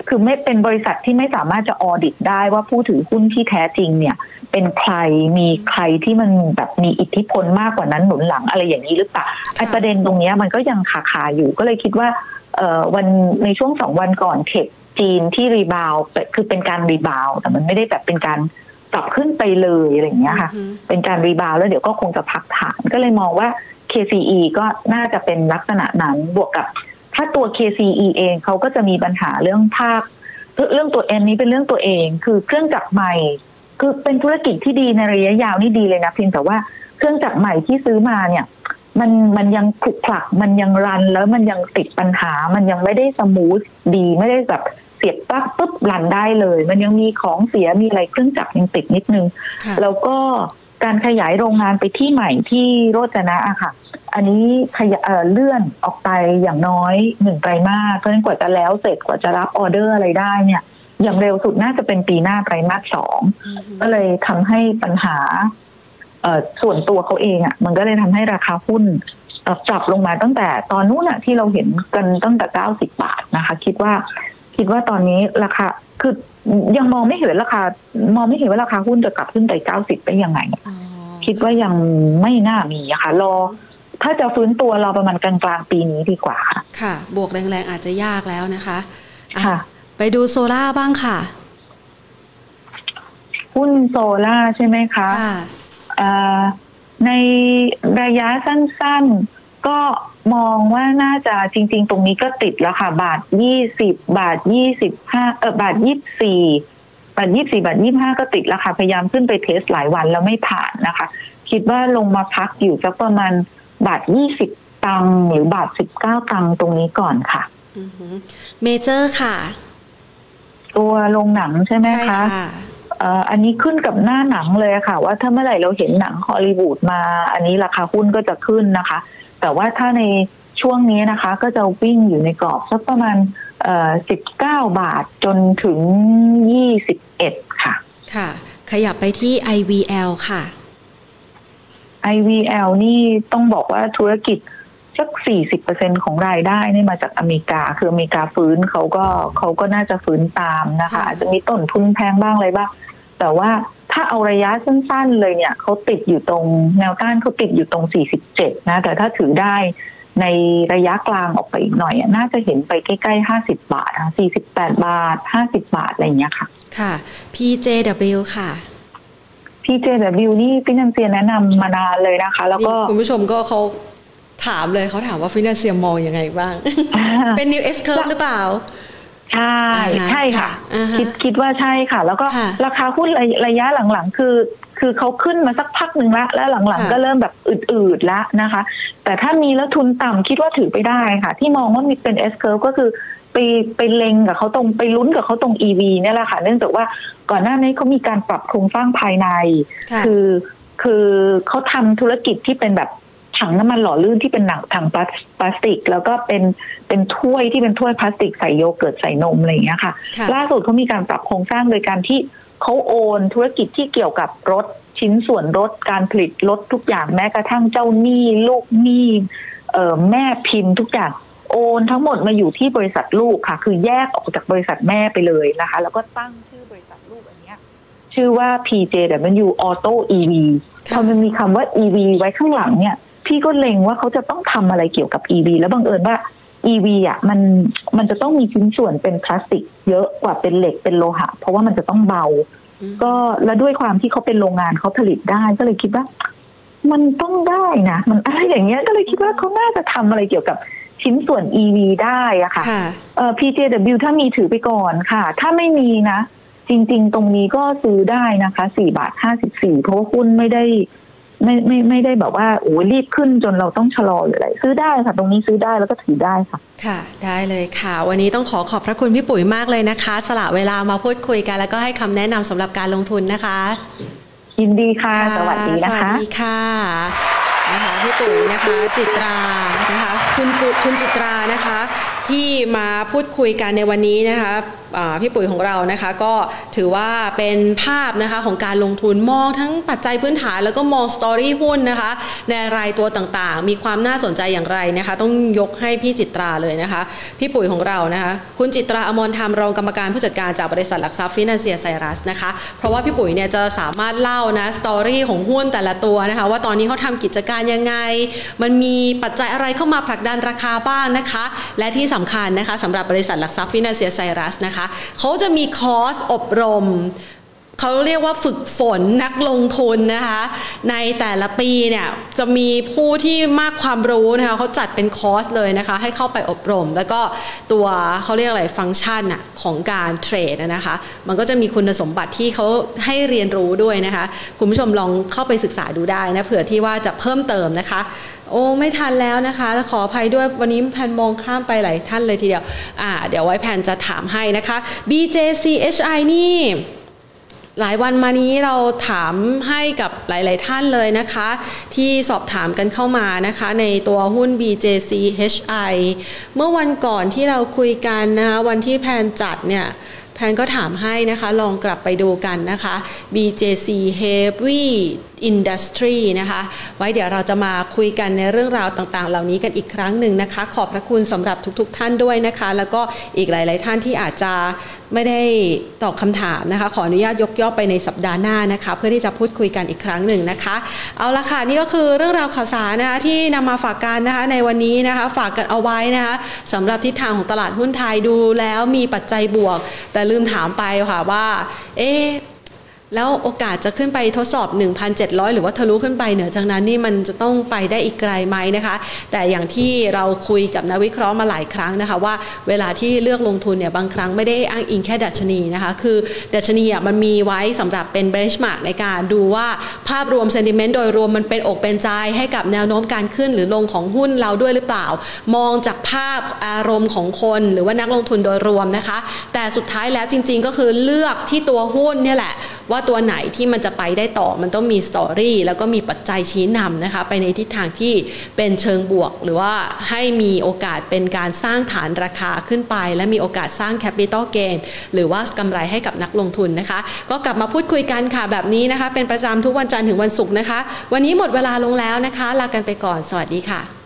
คือไม่เป็นบริษัทที่ไม่สามารถจะออดิตได้ว่าผู้ถือหุ้นที่แท้จริงเนี่ย เป็นใครมีใครที่มันแบบมีอิทธิพลมากกว่านั้นหนุนหลังอะไรอย่างนี้หรือเปล่าไอประเด็นตรงนี้มันก็ยังขาคาอยู่ก็เลยคิดว่าเอ่อวันในช่วงสองวันก่อนเทคจีนที่ rebound คือเป็นการ rebound แต่มันไม่ได้แบบเป็นการปรับขึ้นไปเลยอะไรอย่างเงี้ยค่ะ เป็นการ rebound แล้วเดี๋ยวก็คงจะพักฐานก็เลยมองว่า KCE ก็น่าจะเป็นลักษณะนั้นบวกกับ ถ้าตัว KCE เองเขาก็จะมีปัญหาเรื่องภาคเรื่องตัวเอ็นนี้เป็นเรื่องตัวเอง คือเครื่องจักรใหม่ คือเป็นธุรกิจที่ดีในระยะยาวนี่ดีเลยนะเพียงแต่ว่าเครื่องจักรใหม่ที่ซื้อมาเนี่ย มันมันยังขลุกขลัก มันยัง run แล้วมันยังติดปัญหา มันยังไม่ได้ smoothดี ไม่ได้แบบเสียบปลั๊กปุ๊บรันได้เลย มันยังมีของเสียมีอะไรเครื่องจักรยังติดนิดนึง แล้วก็การขยายโรงงานไปที่ใหม่ที่โรจนะอะค่ะ อันนี้ขยเลื่อนออกไปอย่างน้อยหนึ่งไตรมาสเพราะฉะนั้นกว่าจะแล้วเสร็จกว่าจะรับออเดอร์อะไรได้เนี่ย อย่างเร็วสุดน่าจะเป็นปีหน้าไตรมาสสองก็เลยทำให้ปัญหาส่วนตัวเขาเองอะ่ะ มันก็เลยทำให้ราคาหุ้นปรับลงมาตั้งแต่ตอนนู้นอะที่เราเห็นกันตั้งแต่เก้าสิบบาทนะคะ คิดว่าคิดว่าตอนนี้ราคาคือยังมองไม่เห็นราคามองไม่เห็นว่าราคาหุ้นจะกลับขึ้นไปเก้าสิบได้ยังไง คิดว่ายังไม่น่ามีอะค่ะรอถ้าจะฟื้นตัวเราประมาณกลางกลางปีนี้ดีกว่าค่ะค่ะ บวกแรงๆอาจจะยากแล้วนะคะ ค่ะ ไปดูโซล่าบ้างค่ะ หุ้นโซล่าใช่ไหมคะค่ะในระยะสั้นๆ ก็มองว่าน่าจะจริง ๆ ตรงนี้ก็ติดแล้วค่ะ บาทยี่สิบบาทยี่สิบห้าเออบาทยี่สี่บาทยี่สี่บาทยี่ห้าก็ติดแล้วค่ะ พยายามขึ้นไปเทสหลายวันแล้วไม่ผ่านนะคะ คิดว่าลงมาพักอยู่สักประมาณบาทยี่สิบตังหรือบาทสิบเก้าตังตรงนี้ก่อนค่ะเมเจอร์ค่ะ ตัวโรงหนังใช่ไหมคะอันนี้ขึ้นกับหน้าหนังเลยค่ะ ว่าถ้าเมื่อไหร่เราเห็นหนังฮอลลีวูดมา อันนี้ราคาหุ้นก็จะขึ้นนะคะ แต่ว่าถ้าในช่วงนี้นะคะ ก็จะวิ่งอยู่ในกรอบสักประมาณสิบเก้าบาทจนถึงยี่สิบเอ็ดค่ะ ค่ะ ขยับไปที่ IVL ค่ะ IVL นี่ต้องบอกว่าธุรกิจ สักสี่สิบเปอร์เซ็นของรายได้นี่มาจากอเมริกา คืออเมริกาฟื้นเขาก็เขาก็น่าจะฟื้นตามนะคะอาจจะมีต้นทุนแพงบ้างอะไรบ้าง แต่ว่าถ้าเอาระยะสั้นๆเลยเนี่ยเขาติดอยู่ตรงแนวต้านเขาติดอยู่ตรงสี่สิบเจ็ดนะ แต่ถ้าถือได้ในระยะกลางออกไปอีกหน่อย น่าจะเห็นไปใกล้ๆห้าสิบาทสี่สิบแปดบาทห้าสิบาท อะไรอย่างเงี้ยค่ะ ค่ะ PJW ค่ะ PJW นี่ฟินแลนเซียแนะนำมานานเลยนะคะ แล้วก็คุณผู้ชมก็เขา ถามเลยเขาถามว่าฟินแลนเซียมองยังไงบ้าง เป็น New S curve หรือเปล่า ใช่อ่าฮะใช่ค่ะอ่าฮะคิดคิดว่าใช่ค่ะ แล้วก็ค่ะราคาหุ้นระระยะหลังๆ คือ คือเขาขึ้นมาสักพักหนึ่งละ แล้วหลังค่ะๆก็เริ่มแบบอืดๆแล้วนะคะ แต่ถ้ามีแล้วทุนต่ำคิดว่าถือไปได้ค่ะ ที่มองว่ามีเป็น S curve ก็คือไปไปเล็งกับเขาตรงไปลุ้นกับเขาตรง EV เนี่ยแหละค่ะ เนื่องจากว่าก่อนหน้านี้เขามีการปรับโครงสร้างภายในค่ะคือคือเขาทำธุรกิจที่เป็นแบบ ถังน้ำมันหล่อลื่นที่เป็นหนังถังพลาสพลาสติก แล้วก็เป็นเป็นถ้วยที่เป็นถ้วยพลาสติกใส่โยเกิร์ตใส่นมอะไรอย่างเงี้ยค่ะค่ะ ล่าสุดเขามีการปรับโครงสร้างโดยการที่เขาโอนธุรกิจที่เกี่ยวกับรถชิ้นส่วนรถการผลิตรถทุกอย่างแม้กระทั่งเจ้าหนี้ลูกหนี้เอ่อแม่พิมพ์ทุกอย่างโอนทั้งหมดมาอยู่ที่บริษัทลูกค่ะ คือแยกออกจากบริษัทแม่ไปเลยนะคะ แล้วก็ตั้งชื่อบริษัทลูกอันเนี้ยชื่อว่า PJW Auto EV ค่ะพอมันมีคำว่า EV ไว้ข้างหลังเนี่ย พี่ก็เล็งว่าเขาจะต้องทำอะไรเกี่ยวกับ EV แล้วบังเอิญว่า EV อะมันมันจะต้องมีชิ้นส่วนเป็นพลาสติก เยอะกว่าเป็นเหล็กเป็นโลหะ เพราะว่ามันจะต้องเบาอืมก็และด้วยความที่เขาเป็นโรงงานเขาผลิตได้ก็เลยคิดว่า มันต้องได้นะมันอะไรอย่างเงี้ยก็เลยคิดว่าเขาน่าจะทำอะไรเกี่ยวกับชิ้นส่วน EV ได้อะค่ะค่ะเอ่อ PJW ถ้ามีถือไปก่อนค่ะ ถ้าไม่มีนะ จริง ๆ ตรงนี้ก็ซื้อได้นะคะสี่บาทห้าสิบสี่เพราะว่าหุ้นไม่ได้ ไม่ไม่ไม่ได้แบบว่าโอ้ยรีบขึ้นจนเราต้องชะลอหรืออะไรซื้อได้ค่ะ ตรงนี้ซื้อได้แล้วก็ถือได้ค่ะ ค่ะ ได้เลยค่ะ วันนี้ต้องขอขอบพระคุณพี่ปุ๋ยมากเลยนะคะ สละเวลามาพูดคุยกัน แล้วก็ให้คำแนะนำสำหรับการลงทุนนะคะยินดีค่ะ สวัสดีนะสวัคะสดีค่ะนะคะพี่ปุ๋ยนะคะ จิตรานะคะ คุณปุคุณจิตรานะคะ ที่มาพูดคุยกันในวันนี้นะคะพี่ปุ๋ยของเรานะคะก็ถือว่าเป็นภาพนะคะของการลงทุนมองทั้งปัจจัยพื้นฐานแล้วก็มองสตอรี่หุ้นนะคะในรายตัวต่างๆ มีความน่าสนใจอย่างไรนะคะ ต้องยกให้พี่จิตราเลยนะคะ พี่ปุ๋ยของเรานะคะ คุณจิตราอมรธรรมรองกรรมการผู้จัดการจากบริษัทหลักทรัพย์ฟินแลนเซียไซรัสนะคะ เพราะว่าพี่ปุ๋ยเนี่ยจะสามารถเล่านะสตอรี่ของหุ้นแต่ละตัวนะคะ ว่าตอนนี้เขาทำกิจการยังไง มันมีปัจจัยอะไรเข้ามาผลักดันราคาบ้างนะคะ และที่สำคัญนะคะสำหรับบริษัทหลักทรัพย์ฟินแลนเซียไซรัสนะคะเขาจะมีคอร์สอบรม เขาเรียกว่าฝึกฝนนักลงทุนนะคะ ในแต่ละปีเนี่ยจะมีผู้ที่มากความรู้นะคะเขาจัดเป็นคอร์สเลยนะคะ ให้เข้าไปอบรม แล้วก็ตัวเขาเรียกอะไรฟังก์ชันอะของการเทรดนะคะ มันก็จะมีคุณสมบัติที่เขาให้เรียนรู้ด้วยนะคะ คุณผู้ชมลองเข้าไปศึกษาดูได้นะเผื่อที่ว่าจะเพิ่มเติมนะคะ โอ้ไม่ทันแล้วนะคะขออภัยด้วยวันนี้แพนมองข้ามไปหลายท่านเลยทีเดียวอ่าเดี๋ยวไว้แพนจะถามให้นะคะ BJCHI นี่ หลายวันมานี้เราถามให้กับหลาย ๆ ท่านเลยนะคะ ที่สอบถามกันเข้ามานะคะ ในตัวหุ้น BJCHI เมื่อวันก่อนที่เราคุยกันนะคะวันที่แพนจัดเนี่ยแพนก็ถามให้นะคะ ลองกลับไปดูกันนะคะ BJC Heavy Industry นะคะไว้เดี๋ยวเราจะมาคุยกันในเรื่องราวต่างๆ เหล่านี้กันอีกครั้งหนึ่งนะคะ ขอบพระคุณสำหรับทุกๆ ท่านด้วยนะคะ แล้วก็อีกหลาย ๆ ท่านที่อาจจะไม่ได้ตอบคำถามนะคะ ขออนุญาตยกย่อไปในสัปดาห์หน้านะคะ เพื่อที่จะพูดคุยกันอีกครั้งหนึ่งนะคะ เอาละค่ะนี่ก็คือเรื่องราวข่าวสารนะคะที่นำมาฝากกันนะคะในวันนี้นะคะฝากกันเอาไว้นะคะสำหรับทิศทางของตลาดหุ้นไทยดูแล้วมีปัจจัยบวก แต่ลืมถามไปค่ะว่าเอ๊ะ แล้วโอกาสจะขึ้นไปทดสอบ 1,700 หรือว่าทะลุขึ้นไปเหนือจากนั้นนี่มันจะต้องไปได้อีกไกลไหมนะคะ แต่อย่างที่เราคุยกับนักวิเคราะห์มาหลายครั้งนะคะ ว่าเวลาที่เลือกลงทุนเนี่ยบางครั้งไม่ได้อ้างอิงแค่ดัชนีนะคะ คือดัชนีอะมันมีไว้สำหรับเป็น benchmark ในการดูว่าภาพรวม sentiment โดยรวมมันเป็นอกเป็นใจให้กับแนวโน้มการขึ้นหรือลงของหุ้นเราด้วยหรือเปล่า มองจากภาพอารมณ์ของคน หรือว่านักลงทุนโดยรวมนะคะ แต่สุดท้ายแล้วจริง ๆ ก็คือเลือกที่ตัวหุ้นเนี่ยแหละว่าว่าตัวไหนที่มันจะไปได้ต่อมันต้องมี story แล้วก็มีปัจจัยชี้นำนะคะไปในทิศทางที่เป็นเชิงบวก หรือว่าให้มีโอกาสเป็นการสร้างฐานราคาขึ้นไป และมีโอกาสสร้าง capital gain หรือว่ากำไรให้กับนักลงทุนนะคะ ก็กลับมาพูดคุยกันค่ะแบบนี้นะคะ เป็นประจำทุกวันจันทร์ถึงวันศุกร์นะคะ วันนี้หมดเวลาลงแล้วนะคะ ลากันไปก่อนสวัสดีค่ะ